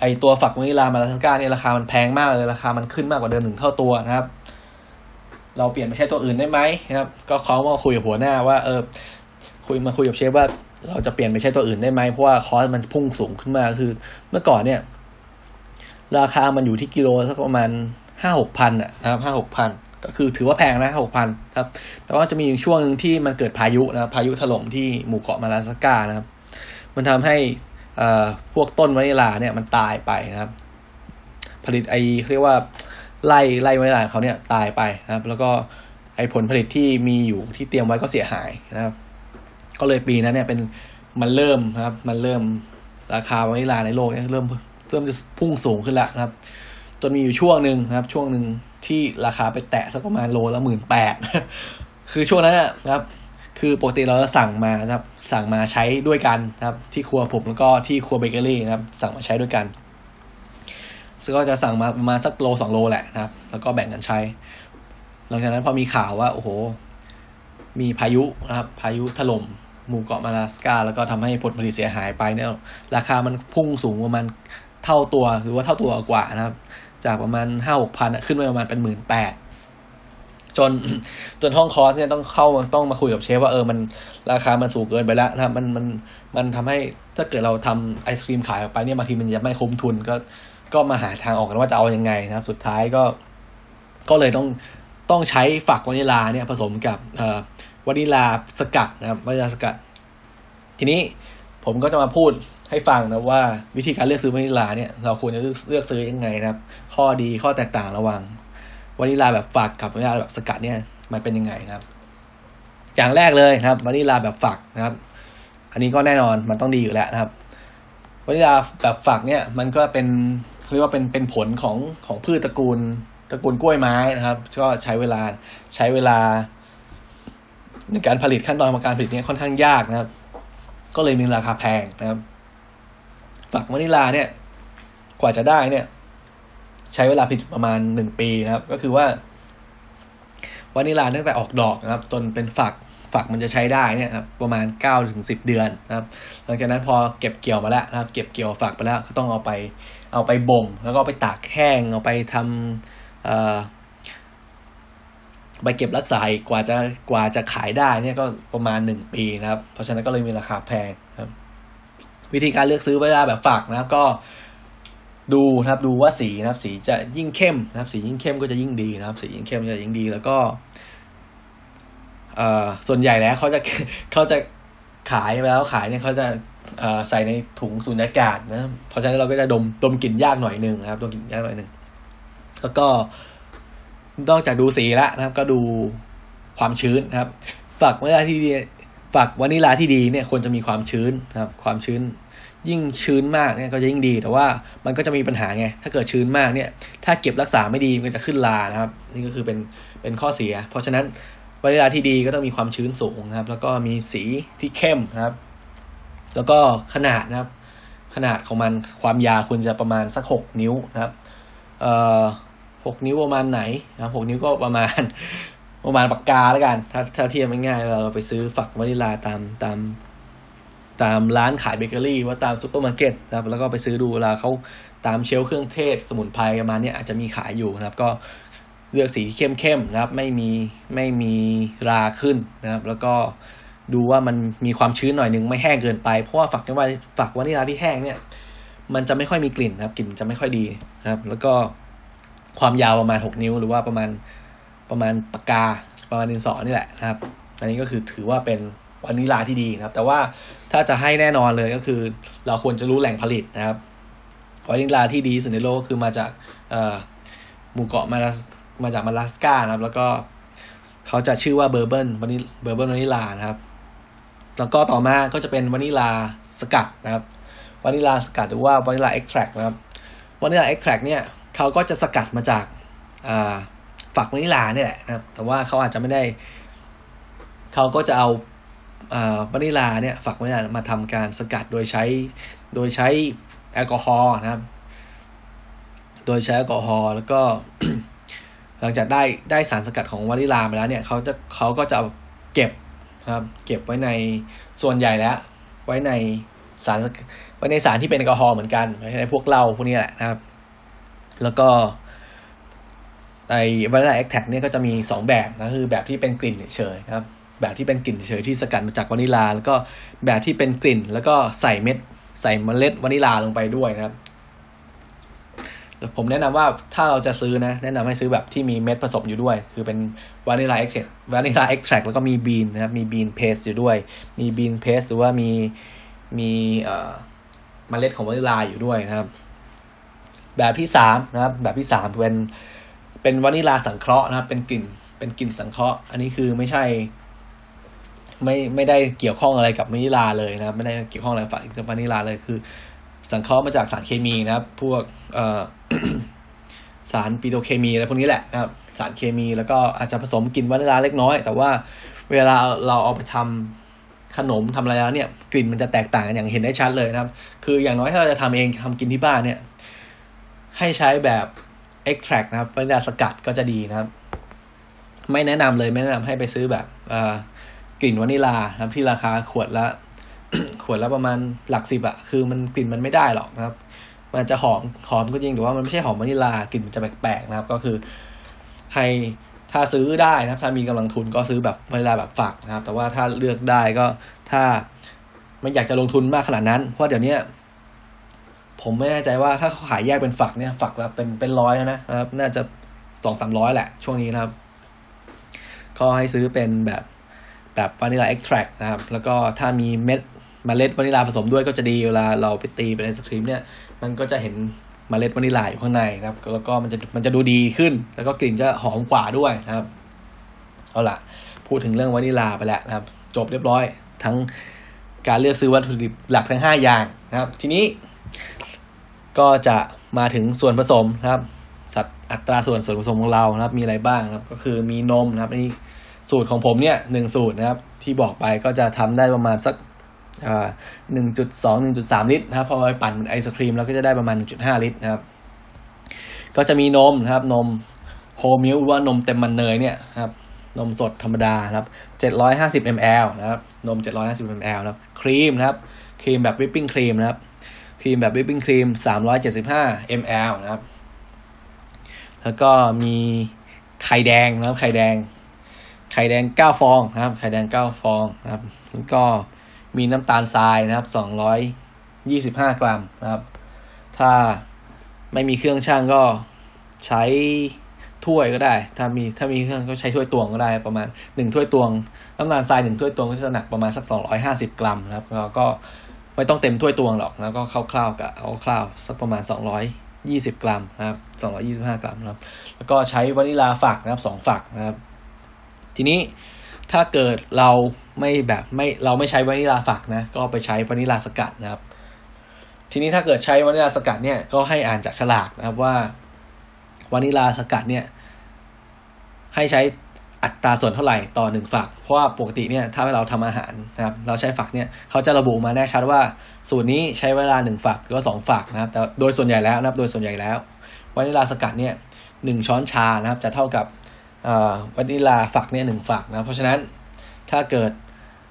ไอตัวฝักวานิลามาลาสก้าเนี่ยราคามันแพงมากเลยราคามันขึ้นมากกว่าเดิมหนึ่งเท่าตัวนะครับ เราเปลี่ยนไปใช้ตัวอื่นได้ไหมนะครับ ก็เขามาคุยกับหัวหน้าว่าเออคุยมาคุยกับเชฟว่าเราจะเปลี่ยนไปใช้ตัวอื่นได้ไหมเพราะว่าคอสมันพุ่งสูงขึ้นมาคือ เมื่อก่อนเนี่ย ราคามันอยู่ที่กิโลสักประมาณ ห้าหกพันนะครับห้าหกพันก็คือถือว่าแพงนะหกพันครับ แต่ว่าจะมีช่วงหนึ่งที่มันเกิดพายุนะพายุถล่มที่หมู่เกาะมาลาสกานะครับ มันทำให้พวกต้นวานิลาเนี่ยมันตายไปนะครับ ผลิตไอเรียกว่าไล่ไล่วานิลาเขาเนี่ยตายไปนะครับ แล้วก็ไอผลผลิตที่มีอยู่ที่เตรียมไว้ก็เสียหายนะครับ ก็เลยปีนั้นเนี่ยเป็นมันเริ่มนะครับ มันเริ่มราคาวานิลาในโลกเนี่ยเริ่มเริ่มจะพุ่งสูงขึ้นแล้วนะครับ จนมีอยู่ช่วงหนึ่งนะครับ ช่วงหนึ่งที่ราคาไปแตะสักประมาณโลละหมื่นแปดคือช่วงนั้นนะครับ คือปกติเราจะสั่งมานะครับ สั่งมาใช้ด้วยกันนะครับ ที่ครัวผมแล้วก็ที่ครัวเบเกอรี่นะครับ สั่งมาใช้ด้วยกันซึ่งก็จะสั่งมาประมาณสักโลสองโลแหละนะครับ แล้วก็แบ่งกันใช้ หลังจากนั้นพอมีข่าวว่า โอ้โห มีพายุนะครับ พายุถล่มหมู่เกาะมาลาสกาแล้วก็ทำให้ผลผลิตเสียหายไปเนี่ย ราคามันพุ่งสูงประมาณเท่าตัวหรือว่าเท่าตัวกว่านะครับ จากประมาณห้าหกพันขึ้นไปประมาณเป็นหมื่นแปดจนจนห้องคอร์สเนี่ยต้องเข้าต้องมาคุยกับเชฟว่าเออมันราคามันสูงเกินไปแล้วนะมันมันมันทำให้ถ้าเกิดเราทำไอศครีมขายออกไปเนี่ยบางทีมันจะไม่คุ้มทุนก็ก็มาหาทางออกกันว่าจะเอายังไงนะครับ สุดท้ายก็ ก็เลยต้องต้องใช้ฝักวานิลาเนี่ยผสมกับวานิลาสกัดนะครับวานิลาสกัด ทีนี้ผมก็จะมาพูด ให้ฟังนะว่าวิธีการเลือกซื้อวานิลาเนี่ยเราควรจะเลือกเลือกซื้อยังไงนะครับ ข้อดีข้อแตกต่างระหว่างวานิลาแบบฝักกับวานิลาแบบสกัดเนี่ยมันเป็นยังไงนะครับ อย่างแรกเลยนะครับวานิลาแบบฝักนะครับ อันนี้ก็แน่นอนมันต้องดีอยู่แล้วนะครับวานิลาแบบฝักเนี่ยมันก็เป็นเรียกว่าเป็นเป็นผลของของพืชตระกูลตระกูลกล้วยไม้นะครับ ก็ใช้เวลาใช้เวลา ในการผลิตขั้นตอนของการผลิตเนี่ยค่อนข้างยากนะครับ ก็เลยมีราคาแพงนะครับ ฝักวานิลาเนี่ย กว่าจะได้เนี่ย ใช้เวลาผลิตประมาณหนึ่งปีนะครับ ก็คือว่าวานิลาตั้งแต่ออกดอกนะครับจนเป็นฝักฝักมันจะใช้ได้เนี่ยครับประมาณเก้าถึงสิบเดือนนะครับ หลังจากนั้นพอเก็บเกี่ยวมาแล้วนะครับ เก็บเกี่ยวฝักไปแล้วก็ต้องเอาไปเอาไปบ่ม แล้วก็ไปตากแห้งเอาไปทำไปเก็บรักษาอีกกว่าจะกว่าจะขายได้เนี่ยก็ประมาณหนึ่งปีนะครับ เพราะฉะนั้นก็เลยมีราคาแพง วิธีการเลือกซื้อเวลาแบบฝากนะครับก็ดูนะครับดูว่าสีนะครับ สีจะยิ่งเข้มนะครับ สียิ่งเข้มก็จะยิ่งดีนะครับ สียิ่งเข้มจะยิ่งดีแล้วก็เอ่อส่วนใหญ่แล้วเขาจะเขาจะขายไปแล้วขายเนี่ยเขาจะเอ่อใส่ในถุงสูญญากาศนะเพราะฉะนั้นเราก็จะดมดมกลิ่นยากหน่อยหนึ่งนะครับดมกลิ่นยากหน่อยหนึ่งแล้วก็นอกจากดูสีแล้วนะครับ ก็ดูความชื้นนะครับ ฝักวานิลาที่ดีฝักวานิลาที่ดีเนี่ยควรจะมีความชื้นนะครับ ความชื้น ยิ่งชื้นมากเนี่ยก็จะยิ่งดี แต่ว่ามันก็จะมีปัญหาไง ถ้าเกิดชื้นมากเนี่ย ถ้าเก็บรักษาไม่ดีมันจะขึ้นลานะครับ นี่ก็คือเป็นเป็นข้อเสีย เพราะฉะนั้นวานิลาที่ดีก็ต้องมีความชื้นสูงนะครับ แล้วก็มีสีที่เข้มนะครับ แล้วก็ขนาดนะครับ ขนาดของมันความยาวควรจะประมาณสักหกนิ้วนะครับ เอ่อหกนิ้วประมาณไหนนะหกนิ้วก็ประมาณประมาณปากกาแล้วกัน ถ้าถ้าเทียบง่ายๆเราไปซื้อฝักวานิลาตามตาม ตามร้านขายเบเกอรี่ว่าตามซูเปอร์มาร์เก็ตนะครับแล้วก็ไปซื้อดูเวลาเขาตามเชลเครื่องเทศ สมุนไพรประมาณนี้อาจจะมีขายอยู่นะครับ ก็เลือกสีที่เข้มๆนะครับ ไม่มีไม่มีราขึ้นนะครับ แล้วก็ดูว่ามันมีความชื้นหน่อยหนึ่งไม่แห้งเกินไปเพราะว่าฝักวาฝักวานิลาที่แห้งเนี่ย มันจะไม่ค่อยมีกลิ่นนะครับกลิ่นจะไม่ค่อยดีนะครับ แล้วก็ความยาวประมาณหกนิ้ว หรือว่าประมาณประมาณปากกาประมาณดินสอนี่แหละนะครับ อันนี้ก็คือถือว่าเป็น วานิลาที่ดีนะครับ แต่ว่าถ้าจะให้แน่นอนเลยก็คือ เราควรจะรู้แหล่งผลิตนะครับวานิลาที่ดีสุดในโลกก็คือมาจากหมู่เกาะมาลามาจากมาลาสกานะครับ แล้วก็เขาจะชื่อว่า Bourbon vani- Bourbon vanilla นะครับ แล้วก็ต่อมาก็จะเป็นวานิลาสกัดนะครับวานิลาสกัดหรือว่า vanilla extract นะครับ vanilla extract เนี่ยเขาก็จะสกัดมาจากฝักวานิลาเนี่ยแหละนะครับ แต่ว่าเขาอาจจะไม่ได้ เขาก็จะเอา วานิลาเนี่ยฝักวานิลามาทำการสกัดโดยใช้โดยใช้แอลกอฮอล์นะครับ โดยใช้แอลกอฮอล์แล้วก็ หลังจากได้ได้สารสกัดของวานิลามาแล้วเนี่ยเขาจะเขาก็จะเก็บครับเก็บไว้ในส่วนใหญ่แล้ว ไว้ในสารไว้ในสารที่เป็นแอลกอฮอล์เหมือนกันไว้ในพวกเหล้าพวกนี้แหละนะครับ แล้วก็ไอ้ vanilla extract เนี่ยก็จะมีสองแบบนะคือแบบที่เป็นกลิ่นเฉยๆนะครับ แบบที่เป็นกลิ่นเฉยๆที่สกัดมาจากวานิลา แล้วก็แบบที่เป็นกลิ่น แล้วก็ใส่เม็ด ใส่เมล็ดวานิลาลงไปด้วยนะครับผมแนะนำว่าถ้าเราจะซื้อนะ แนะนำให้ซื้อแบบที่มีเม็ดผสมอยู่ด้วย คือเป็น vanilla ex- vanilla extract แล้วก็มี bean นะครับ มี bean paste อยู่ด้วย มี bean paste หรือว่ามีมีเอ่อเมล็ดของวานิลาอยู่ด้วยนะครับ แบบที่สามนะครับ แบบที่สามเป็นเป็นวานิลาสังเคราะห์นะครับ เป็นกลิ่นเป็นกลิ่นสังเคราะห์ อันนี้คือไม่ใช่ ไม่ไม่ได้เกี่ยวข้องอะไรกับวานิลาเลยนะไม่ได้เกี่ยวข้องอะไรกับวานิลาเลยคือ สังเคราะห์มาจากสารเคมีนะครับ พวกเอ่อสารปิโตเคมีอะไรพวกนี้แหละนะครับ สารเคมีแล้วก็อาจจะผสมกลิ่นวานิลาเล็กน้อย แต่ว่าเวลาเราเอาไปทำขนมทำอะไรแล้วเนี่ยกลิ่นมันจะแตกต่างกันอย่างเห็นได้ชัดเลยนะครับ คืออย่างน้อยถ้าเราจะทำเองทำกินที่บ้านเนี่ย ให้ใช้แบบ extract นะครับวานิลาสกัดก็จะดีนะครับ ไม่แนะนำเลยไม่แนะนำให้ไปซื้อแบบ กลิ่นวานิลาครับที่ราคาขวดละขวดละประมาณหลักสิบอะคือมันกลิ่นมันไม่ได้หรอกนะครับ มันจะหอมหอมก็จริงแต่ว่ามันไม่ใช่หอมวานิลากลิ่นมันจะแปลกๆนะครับ ก็คือให้ถ้าซื้อได้นะครับ ถ้ามีกำลังทุนก็ซื้อแบบวานิลาแบบฝักนะครับ แต่ว่าถ้าเลือกได้ก็ถ้าไม่อยากจะลงทุนมากขนาดนั้น เพราะเดี๋ยวนี้ผมไม่แน่ใจว่าถ้าเขาขายแยกเป็นฝักเนี่ยฝักละเป็นเป็นร้อยแล้วนะครับ น่าจะสองสามร้อยแหละ ช่วงนี้นะครับ ก็ให้ซื้อเป็นแบบ แบบ vanilla extract นะครับ แล้วก็ถ้ามีเม็ดเมล็ดวานิลาผสมด้วยก็จะดีเวลาเราไปตีเป็นไอศครีมเนี่ย มันก็จะเห็นเมล็ดวานิลาอยู่ข้างในนะครับ แล้วก็มันจะมันจะดูดีขึ้น แล้วก็กลิ่นจะหอมกว่าด้วยนะครับ เอาล่ะ พูดถึงเรื่องวานิลาไปแล้วนะครับ จบเรียบร้อยทั้งการเลือกซื้อวัตถุดิบหลักทั้งห้าอย่างนะครับ ทีนี้ก็จะมาถึงส่วนผสมนะครับ สัดอัตราส่วนส่วนผสมของเรานะครับ มีอะไรบ้างนะครับ ก็คือมีนมนะครับนี่ สูตรของผมเนี่ยหนึ่งสูตรนะครับ ที่บอกไปก็จะทำได้ประมาณสักหนึ่งจุดสองหนึ่งจุดสามลิตรนะครับพอไปปั่นเป็นไอศครีมแล้วก็จะได้ประมาณหนึ่งจุดห้าลิตรนะครับ ก็จะมีนมนะครับ นม whole milk หรือว่านมเต็มมันเนยเนี่ยครับ นมสดธรรมดาครับเจ็ดร้อยห้าสิบมลนะครับ นมเจ็ดร้อยห้าสิบมลนะครับ ครีมนะครับ ครีมแบบ whipping cream นะครับ ครีมแบบ whipping cream สามร้อยเจ็ดสิบห้ามลนะครับ แล้วก็มีไข่แดงนะครับ ไข่แดง ไข่แดงเก้าฟองนะครับ ไข่แดงเก้าฟองนะครับแล้วก็มีน้ำตาลทรายนะครับสองร้อยยี่สิบห้ากรัมนะครับ ถ้าไม่มีเครื่องช่างก็ใช้ถ้วยก็ได้ ถ้ามีถ้ามีเครื่องก็ใช้ถ้วยตวงก็ได้ประมาณหนึ่งถ้วยตวง น้ำตาลทรายหนึ่งถ้วยตวงก็จะหนักประมาณสักสองร้อยห้าสิบกรัมนะครับแล้วก็ไม่ต้องเต็มถ้วยตวงหรอกแล้วก็คร่าวๆกับเอาคร่าวสักประมาณสองร้อยยี่สิบกรัมนะครับสองร้อยี่สิบห้ากรัมนะครับ แล้วก็ใช้วานิลาฝักนะครับสองฝักนะครับ ทีนี้ถ้าเกิดเราไม่แบบไม่เราไม่ใช้วานิลาฝักนะก็ไปใช้วานิลาสกัดนะครับ ทีนี้ถ้าเกิดใช้วานิลาสกัดเนี่ยก็ให้อ่านจากฉลากนะครับว่าวานิลาสกัดเนี่ยให้ใช้อัตราส่วนเท่าไหร่ต่อหนึ่งฝัก เพราะว่าปกติเนี่ยถ้าเราทำอาหารนะครับเราใช้ฝักเนี่ยเขาจะระบุมาแน่ชัดว่าสูตรนี้ใช้เวลาหนึ่งฝักหรือว่าสองฝักนะครับแต่โดยส่วนใหญ่แล้วนะครับโดยส่วนใหญ่แล้ววานิลาสกัดเนี่ยหนึ่งช้อนชานะครับจะเท่ากับ วานิลาฝักเนี่ยหนึ่งฝักนะ เพราะฉะนั้นถ้าเกิด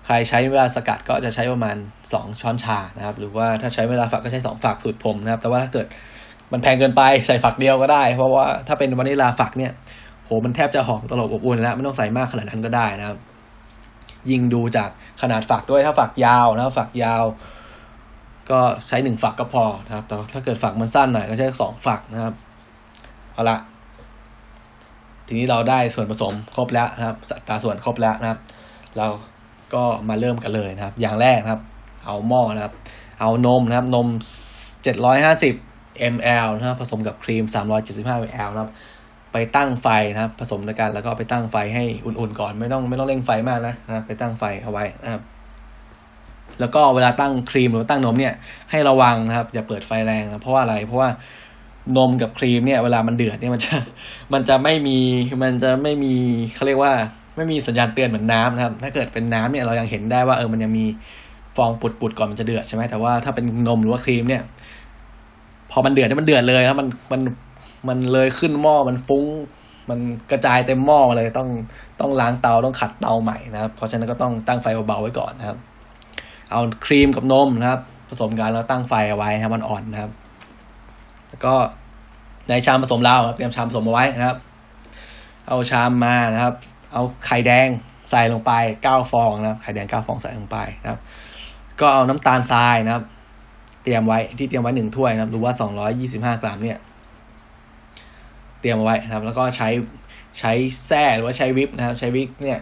ใครใช้เวลาสกัดก็จะใช้ประมาณสองช้อนชานะครับ หรือว่าถ้าใช้เวลาฝักก็ใช้สองฝักสูตรผมนะครับ แต่ว่าถ้าเกิดมันแพงเกินไปใส่ฝักเดียวก็ได้ เพราะว่าถ้าเป็นวานิลาฝักเนี่ยโหมันแทบจะหอมตลบอบอุ่นแล้วไม่ต้องใส่มากขนาดนั้นก็ได้นะครับ ยิงดูจากขนาดฝักด้วยถ้าฝักยาวนะฝักยาว ก็ใช้หนึ่งฝักก็พอนะครับ แต่ถ้าเกิดฝักมันสั้นหน่อยก็ใช้สองฝักนะครับเอาละ ทีนี้เราได้ส่วนผสมครบแล้วนะครับสัตาส่วนครบแล้วนะครับ เราก็มาเริ่มกันเลยนะครับ อย่างแรกนะครับ เอาหม้อนะครับ เอานมนะครับนม 750 ml นะครับผสมกับครีม 375 ml นะครับ ไปตั้งไฟนะครับ ผสมกันแล้วก็ไปตั้งไฟให้อุ่นๆก่อนไม่ต้องไม่ต้องเร่งไฟมากนะนะไปตั้งไฟเอาไว้นะครับแล้วก็เวลาตั้งครีมหรือตั้งนมเนี่ยให้ระวังนะครับอย่าเปิดไฟแรงนะเพราะว่าอะไรเพราะว่า นมกับครีมเนี่ยเวลามันเดือดเนี่ยมันจะมันจะไม่มีมันจะไม่มีเขาเรียกว่าไม่มีสัญญาณเตือนเหมือนน้ำนะครับ ถ้าเกิดเป็นน้ำเนี่ยเรายังเห็นได้ว่าเออมันยังมีฟองปุดๆก่อนมันจะเดือดใช่ไหมแต่ว่าถ้าเป็นนมหรือว่าครีมเนี่ย พอมันเดือดเนี่ยมันเดือดเลยแล้วมันมันมันเลยขึ้นหม้อมันฟุ้ง มันกระจายเต็มหม้อมาเลยต้องต้องล้างเตาต้องขัดเตาใหม่นะครับ เพราะฉะนั้นก็ต้องตั้งไฟเบาๆไว้ก่อนนะครับ เอาครีมกับนมนะครับ ผสมกันแล้วตั้งไฟเอาไว้ให้มันอ่อนนะครับ แล้วก็ในชามผสมเราเตรียมชามผสมเอาไว้นะครับ เอาชามมานะครับ เอาไข่แดงใส่ลงไปเก้าฟองนะครับ ไข่แดงเก้าฟองใส่ลงไปนะครับ ก็เอาน้ำตาลทรายนะครับ เตรียมไว้ที่เตรียมไว้หนึ่งถ้วยนะครับหรือว่าสองร้อยยี่สิบห้ากรัมเนี่ย เตรียมเอาไว้นะครับ แล้วก็ใช้ใช้แส้หรือว่าใช้วิปนะครับ ใช้วิปเนี่ย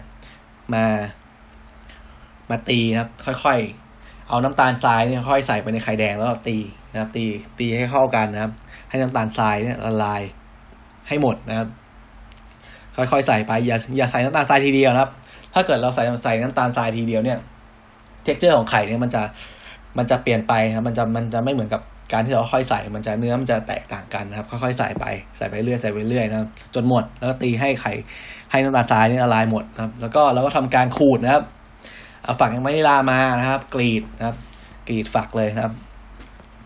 มามาตีนะครับ ค่อยๆ เอาน้ำตาลทรายเนี่ยค่อยใส่ไปในไข่แดงแล้วตี นะครับตีตีให้เข้ากันนะครับ ให้น้ำตาลทรายเนี่ยละลายให้หมดนะครับ ค่อยๆใส่ไปอย่าอย่าใส่น้ำตาลทรายทีเดียวนะครับ ถ้าเกิดเราใส่ใส่น้ำตาลทรายทีเดียวเนี่ย texture ของไข่เนี่ยมันจะมันจะเปลี่ยนไปครับมันจะมันจะไม่เหมือนกับการที่เราค่อยใส่มันจะเนื้อมันจะแตกต่างกันนะครับ ค่อยๆใส่ไปใส่ไปเรื่อยใส่ไปเรื่อยนะครับจนหมด แล้วก็ตีให้ไข่ให้น้ำตาลทรายนี่ละลายหมดนะครับ แล้วก็เราก็ทำการขูดนะครับเอาฝักยังไม่ได้ลามานะครับ กรีดนะครับ กรีดฝักเลยนะครับ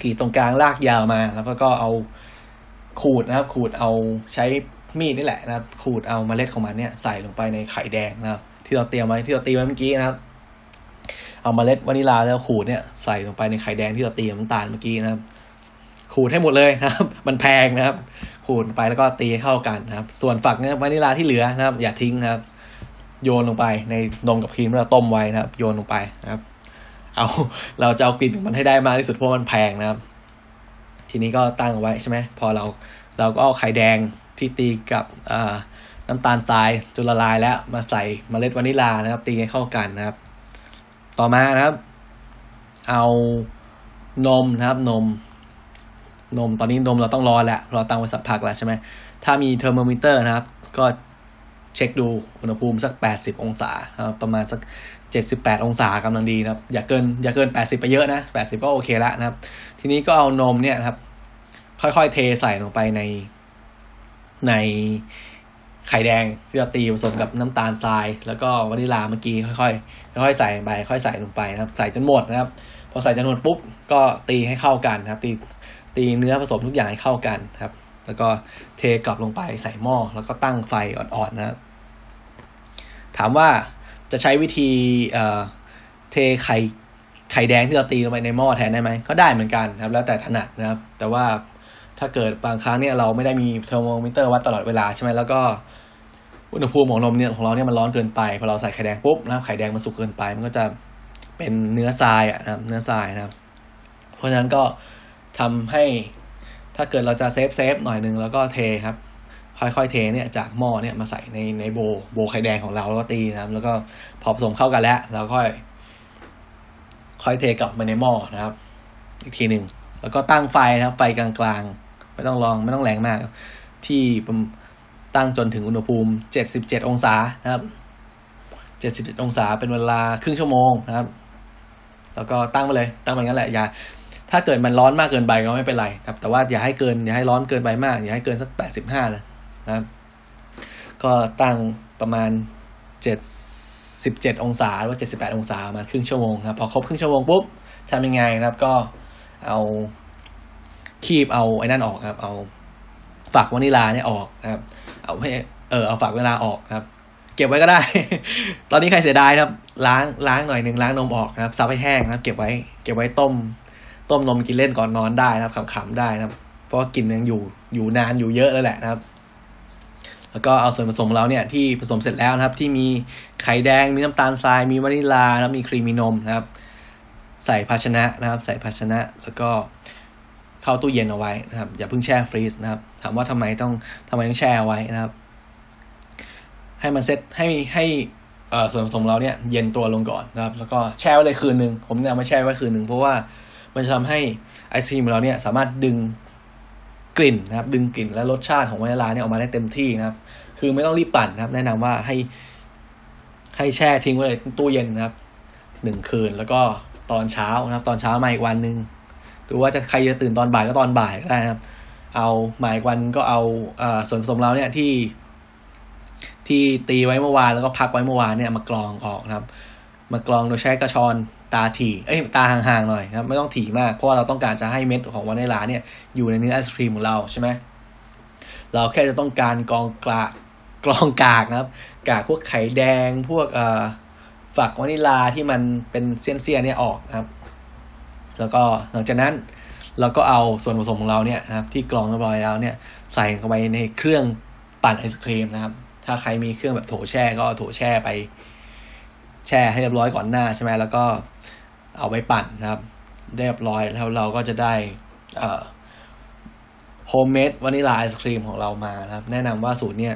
กรีดตรงกลางลากยาวมา แล้วก็เอาขูดนะครับ ขูดเอาใช้มีดนี่แหละนะครับ ขูดเอาเมล็ดของมันเนี่ยใส่ลงไปในไข่แดงนะครับ ที่เราเตรียมไว้ที่เราตีไว้เมื่อกี้นะครับ เอาเมล็ดวานิลาแล้วขูดเนี่ยใส่ลงไปในไข่แดงที่เราตีน้ำตาลเมื่อกี้นะครับ ขูดให้หมดเลยนะครับ มันแพงนะครับ ขูดไปแล้วก็ตีเข้ากันนะครับ ส่วนฝักเนี่ยวานิลาที่เหลือนะครับ อย่าทิ้งนะครับ โยนลงไปในนมกับครีมที่เราต้มไว้นะครับ โยนลงไปนะครับ เอาเราจะเอากลิ่นของมันให้ได้มากที่สุดเพราะมันแพงนะครับ ทีนี้ก็ตั้งเอาไว้ใช่ไหมพอเราเราก็เอาไข่แดงที่ตีกับน้ำตาลทรายจนละลายแล้วมาใส่เมล็ดวานิลานะครับ ตีให้เข้ากันนะครับ ต่อมานะครับ เอานมนะครับนม นมตอนนี้นมเราต้องรอแหละเราตั้งไว้สักพักแล้วใช่ไหมถ้ามีเทอร์โมมิเตอร์นะครับ ก็เช็คดูอุณหภูมิสัก 80 องศาประมาณสัก 78 องศากำลังดีนะครับ อย่าเกินอย่าเกิน 80 ไปเยอะนะ 80 ก็โอเคละนะครับ ทีนี้ก็เอานมเนี่ยครับ ค่อยๆเทใส่ลงไปในในไข่แดงที่เราตีผสมกับน้ำตาลทราย แล้วก็วานิลาเมื่อกี้ค่อยๆค่อยๆใส่ไปค่อยใส่ลงไปนะครับ ใส่จนหมดนะครับ พอใส่จนหมดปุ๊บก็ตีให้เข้ากันนะครับ ตีตีเนื้อผสมทุกอย่างให้เข้ากันครับ แล้วก็เทกลับลงไปใส่หม้อแล้วก็ตั้งไฟอ่อนๆนะครับ ถามว่า จะใช้วิธีเอ่อเทไข่ไข่แดงที่เราตีลงไปในหม้อแทนได้ไหมก็ได้เหมือนกันครับ แล้วแต่ถนัดนะครับ แต่ว่าถ้าเกิดบางครั้งเนี่ยเราไม่ได้มีเทอร์โมมิเตอร์วัดตลอดเวลาใช่ไหมแล้วก็อุณหภูมิของนมเนี่ยของเราเนี่ยมันร้อนเกินไปพอเราใส่ไข่แดงปุ๊บนะครับไข่แดงมันสุกเกินไป มันก็จะเป็นเนื้อทรายอะนะครับเนื้อทรายนะครับ เพราะฉะนั้นก็ทำให้ถ้าเกิดเราจะ safe safe หน่อยหนึ่งแล้วก็เทครับ ค่อยๆเทเนี่ยจากหม้อเนี่ยมาใส่ในในโบโบไข่แดงของเราแล้วก็ตีนะครับ แล้วก็พอผสมเข้ากันแล้วเราค่อย ค่อยเทกลับมาในหม้อนะครับ อีกทีหนึ่งแล้วก็ตั้งไฟนะครับ ไฟกลางๆ ไม่ต้องลองไม่ต้องแรงมาก ที่ตั้งจนถึงอุณหภูมิ 77 องศานะครับ 77 องศาเป็นเวลาครึ่งชั่วโมงนะครับ แล้วก็ตั้งไปเลย ตั้งไปงั้นแหละอย่าถ้าเกิดมันร้อนมากเกินไปก็ไม่เป็นไรครับ แต่ว่าอย่าให้เกินอย่าให้ร้อนเกินไปมาก อย่าให้เกินสัก85เลยนะ ครับก็ตั้งประมาณ77องศาหรือว่า 78 องศาประมาณครึ่งชั่วโมงนะครับพอครบครึ่งชั่วโมงปุ๊บทำยังไงนะครับ ก็เอาคีบเอาไอ้นั่นออกครับ เอาฝักวานิลาเนี่ยออกนะครับ เอาให้เออเอาฝักวานิลาออกครับ เก็บไว้ก็ได้ ตอนนี้ใครเสียดายครับ ล้างล้างหน่อยหนึ่งล้างนมออกนะครับซับให้แห้งนะครับ เก็บไว้ เก็บไว้ต้ม ต้มนมกินเล่นก่อนนอนได้นะครับขำๆได้นะครับ เพราะว่ากลิ่นยังอยู่อยู่นานอยู่เยอะแล้วแหละนะครับ แล้วก็เอาส่วนผสมเราเนี่ยที่ผสมเสร็จแล้วนะครับ ที่มีไข่แดงมีน้ำตาลทราย มีวานิลาแล้วมีครีมมีนมนะครับ ใส่ภาชนะนะครับ ใส่ภาชนะแล้วก็เข้าตู้เย็นเอาไว้นะครับ อย่าเพิ่งแช่ฟรีซนะครับ ถามว่าทำไมต้องทำไมต้องแช่เอาไว้นะครับ ให้มันเซ็ตให้ให้ส่วนผสมเราเนี่ยเย็นตัวลงก่อนนะครับ แล้วก็แช่ไว้เลยคืนหนึ่งผมเนี่ยมาแช่ไว้คืนหนึ่งเพราะว่ามันจะทำให้ไอศครีมของเราเนี่ยสามารถดึงกลิ่นนะครับ ดึงกลิ่นและรสชาติของวานิลาเนี่ยออกมาได้เต็มที่นะครับ คือไม่ต้องรีบปั่นนะครับ แนะนำว่าให้ให้แช่ทิ้งไว้ในตู้เย็นนะครับหนึ่งคืนแล้วก็ตอนเช้านะครับ ตอนเช้ามาอีกวันหนึ่งหรือว่าจะใครจะตื่นตอนบ่ายก็ตอนบ่ายก็ได้นะครับ เอาหมายวันก็เอาส่วนผสมเราเนี่ยที่ ที่ตีไว้เมื่อวานแล้วก็พักไว้เมื่อวานเนี่ยมากรองออกนะครับ มากรองโดยใช้กระชอนตาถี่เอ้ยตาห่างๆหน่อยนะครับไม่ต้องถี่มากเพราะว่าเราต้องการจะให้เม็ดของวานิลาเนี่ยอยู่ในเนื้อไอศครีมของเราใช่ไหมเราแค่จะต้องการกรองกลาก กรองกากนะครับ กากพวกไข่แดงพวกเอ่อฝักวานิลาที่มันเป็นเสี้ยนๆเนี่ยออกนะครับ แล้วก็หลังจากนั้นเราก็เอาส่วนผสมของเราเนี่ยนะครับ ที่กรองเรียบร้อยแล้วเนี่ยใส่เข้าไปในเครื่องปั่นไอศครีมนะครับ ถ้าใครมีเครื่องแบบโถแช่ก็เอาโถแช่ไป แช่ให้เรียบร้อยก่อนหน้าใช่ไหมแล้วก็เอาไปปั่นนะครับเรียบร้อยแล้วเราก็จะได้ homemade vanilla ice cream ของเรามานะครับ แนะนำว่าสูตรเนี่ย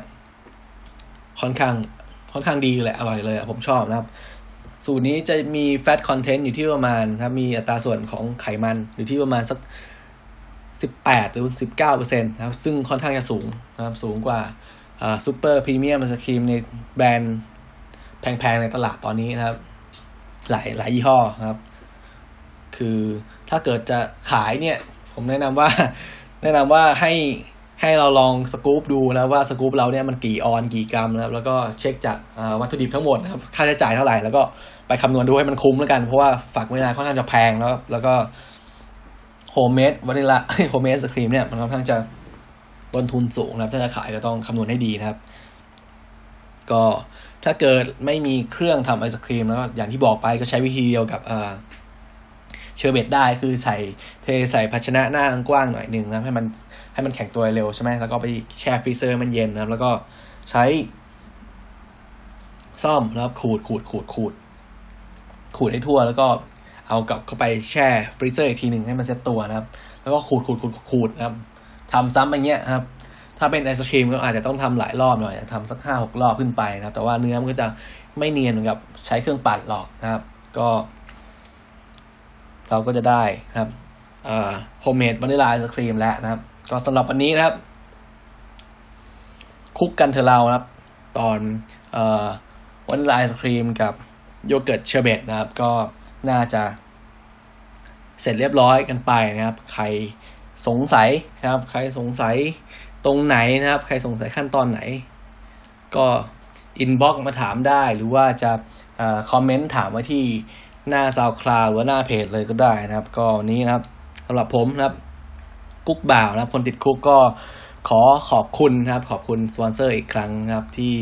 ค่อนข้างค่อนข้างดีเลยอร่อยเลยผมชอบนะครับ สูตรนี้จะมี fat content อยู่ที่ประมาณครับมีอัตราส่วนของไขมันอยู่ที่ประมาณสักสิบแปดหรือสิบเก้าเปอร์เซ็นต์นะครับ ซึ่งค่อนข้างจะสูงนะครับ สูงกว่า super premium ice cream ในแบรนด์แพงๆในตลาดตอนนี้นะครับ หลายหลายยี่ห้อครับ คือถ้าเกิดจะขายเนี่ย ผมแนะนำว่า แนะนำว่าให้ ให้เราลองสกู๊ปดูนะว่าสกู๊ปเราเนี่ยมันกี่ออนซ์กี่กรัมนะครับแล้วก็เช็คจากวัตถุดิบทั้งหมดนะครับค่าใช้จ่ายเท่าไหร่แล้วก็ไปคำนวณดูให้มันคุ้มแล้วกัน เพราะว่าฝักวานิลาค่อนข้างจะแพงแล้วแล้วก็ homemade vanilla homemade ice cream เนี่ยมันค่อนข้างจะต้นทุนสูงนะครับ ถ้าจะขายก็ต้องคำนวณให้ดีนะครับ ก็ถ้าเกิดไม่มีเครื่องทำไอศครีมแล้วอย่างที่บอกไปก็ใช้วิธีเดียวกับ เชอร์เบตได้คือใส่เทใส่ภาชนะหน้ากว้างหน่อยหนึ่งนะให้มันให้มันแข็งตัวเร็วใช่ไหมแล้วก็ไปแช่ freezer มันเย็นนะครับแล้วก็ใช้ส้อมแล้วขูดขูดขูดขูดขูดให้ทั่ว แล้วก็เอากลับเข้าไปแช่freezer อีกทีหนึ่งให้มันเซ็ตตัวนะครับ แล้วก็ขูดขูดขูดขูดนะครับทำซ้ำอย่างเงี้ยครับ ถ้าเป็นไอศครีมก็อาจจะต้องทำหลายรอบหน่อยทำสักห้าหกรอบขึ้นไปนะครับ แต่ว่าเนื้อมันก็จะไม่เนียนเหมือนกับใช้เครื่องปั่นหรอกนะครับ ก็ เราก็จะได้ครับ homemade vanilla ice cream แล้วนะครับ ก็สำหรับวันนี้นะครับ Cook กันเถอะเรานะครับ ตอน vanilla ice cream กับyogurt sherbet นะครับ ก็น่าจะเสร็จเรียบร้อยกันไปนะครับ ใครสงสัยนะครับ ใครสงสัยตรงไหนนะครับ ใครสงสัยขั้นตอนไหน ก็ inbox มาถามได้หรือว่าจะคอมเมนต์ถามมาที่ หน้า SoundCloud หรือหน้าเพจเลยก็ได้นะครับ ก็นี้นะครับสำหรับผมนะครับ กุ๊กบ่าวนะครับ คนติด Cook ก็ขอขอบคุณนะครับ ขอบคุณสปอนเซอร์อีกครั้งนะครับที่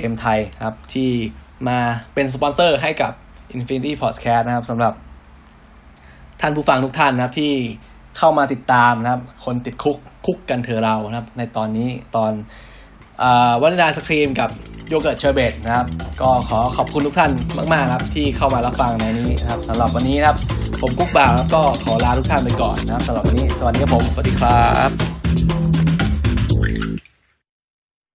MThai ครับที่มาเป็นสปอนเซอร์ให้กับ Infinity Podcast นะครับสำหรับท่านผู้ฟังทุกท่านนะครับที่เข้ามาติดตามนะครับ คนติด Cook Cook กันเถอะเรานะครับ ในตอนนี้ตอน vanilla ice cream กับ yogurt sherbet นะครับ ก็ขอขอบคุณทุกท่านมาก ๆ ครับ ที่เข้ามารับฟังในนี้นะครับสำหรับวันนี้นะครับ ผมกุ๊กบ่าวแล้วก็ขอลาทุกท่านไปก่อนนะครับสำหรับวันนี้ สวัสดีครับผมสวัสดีครับ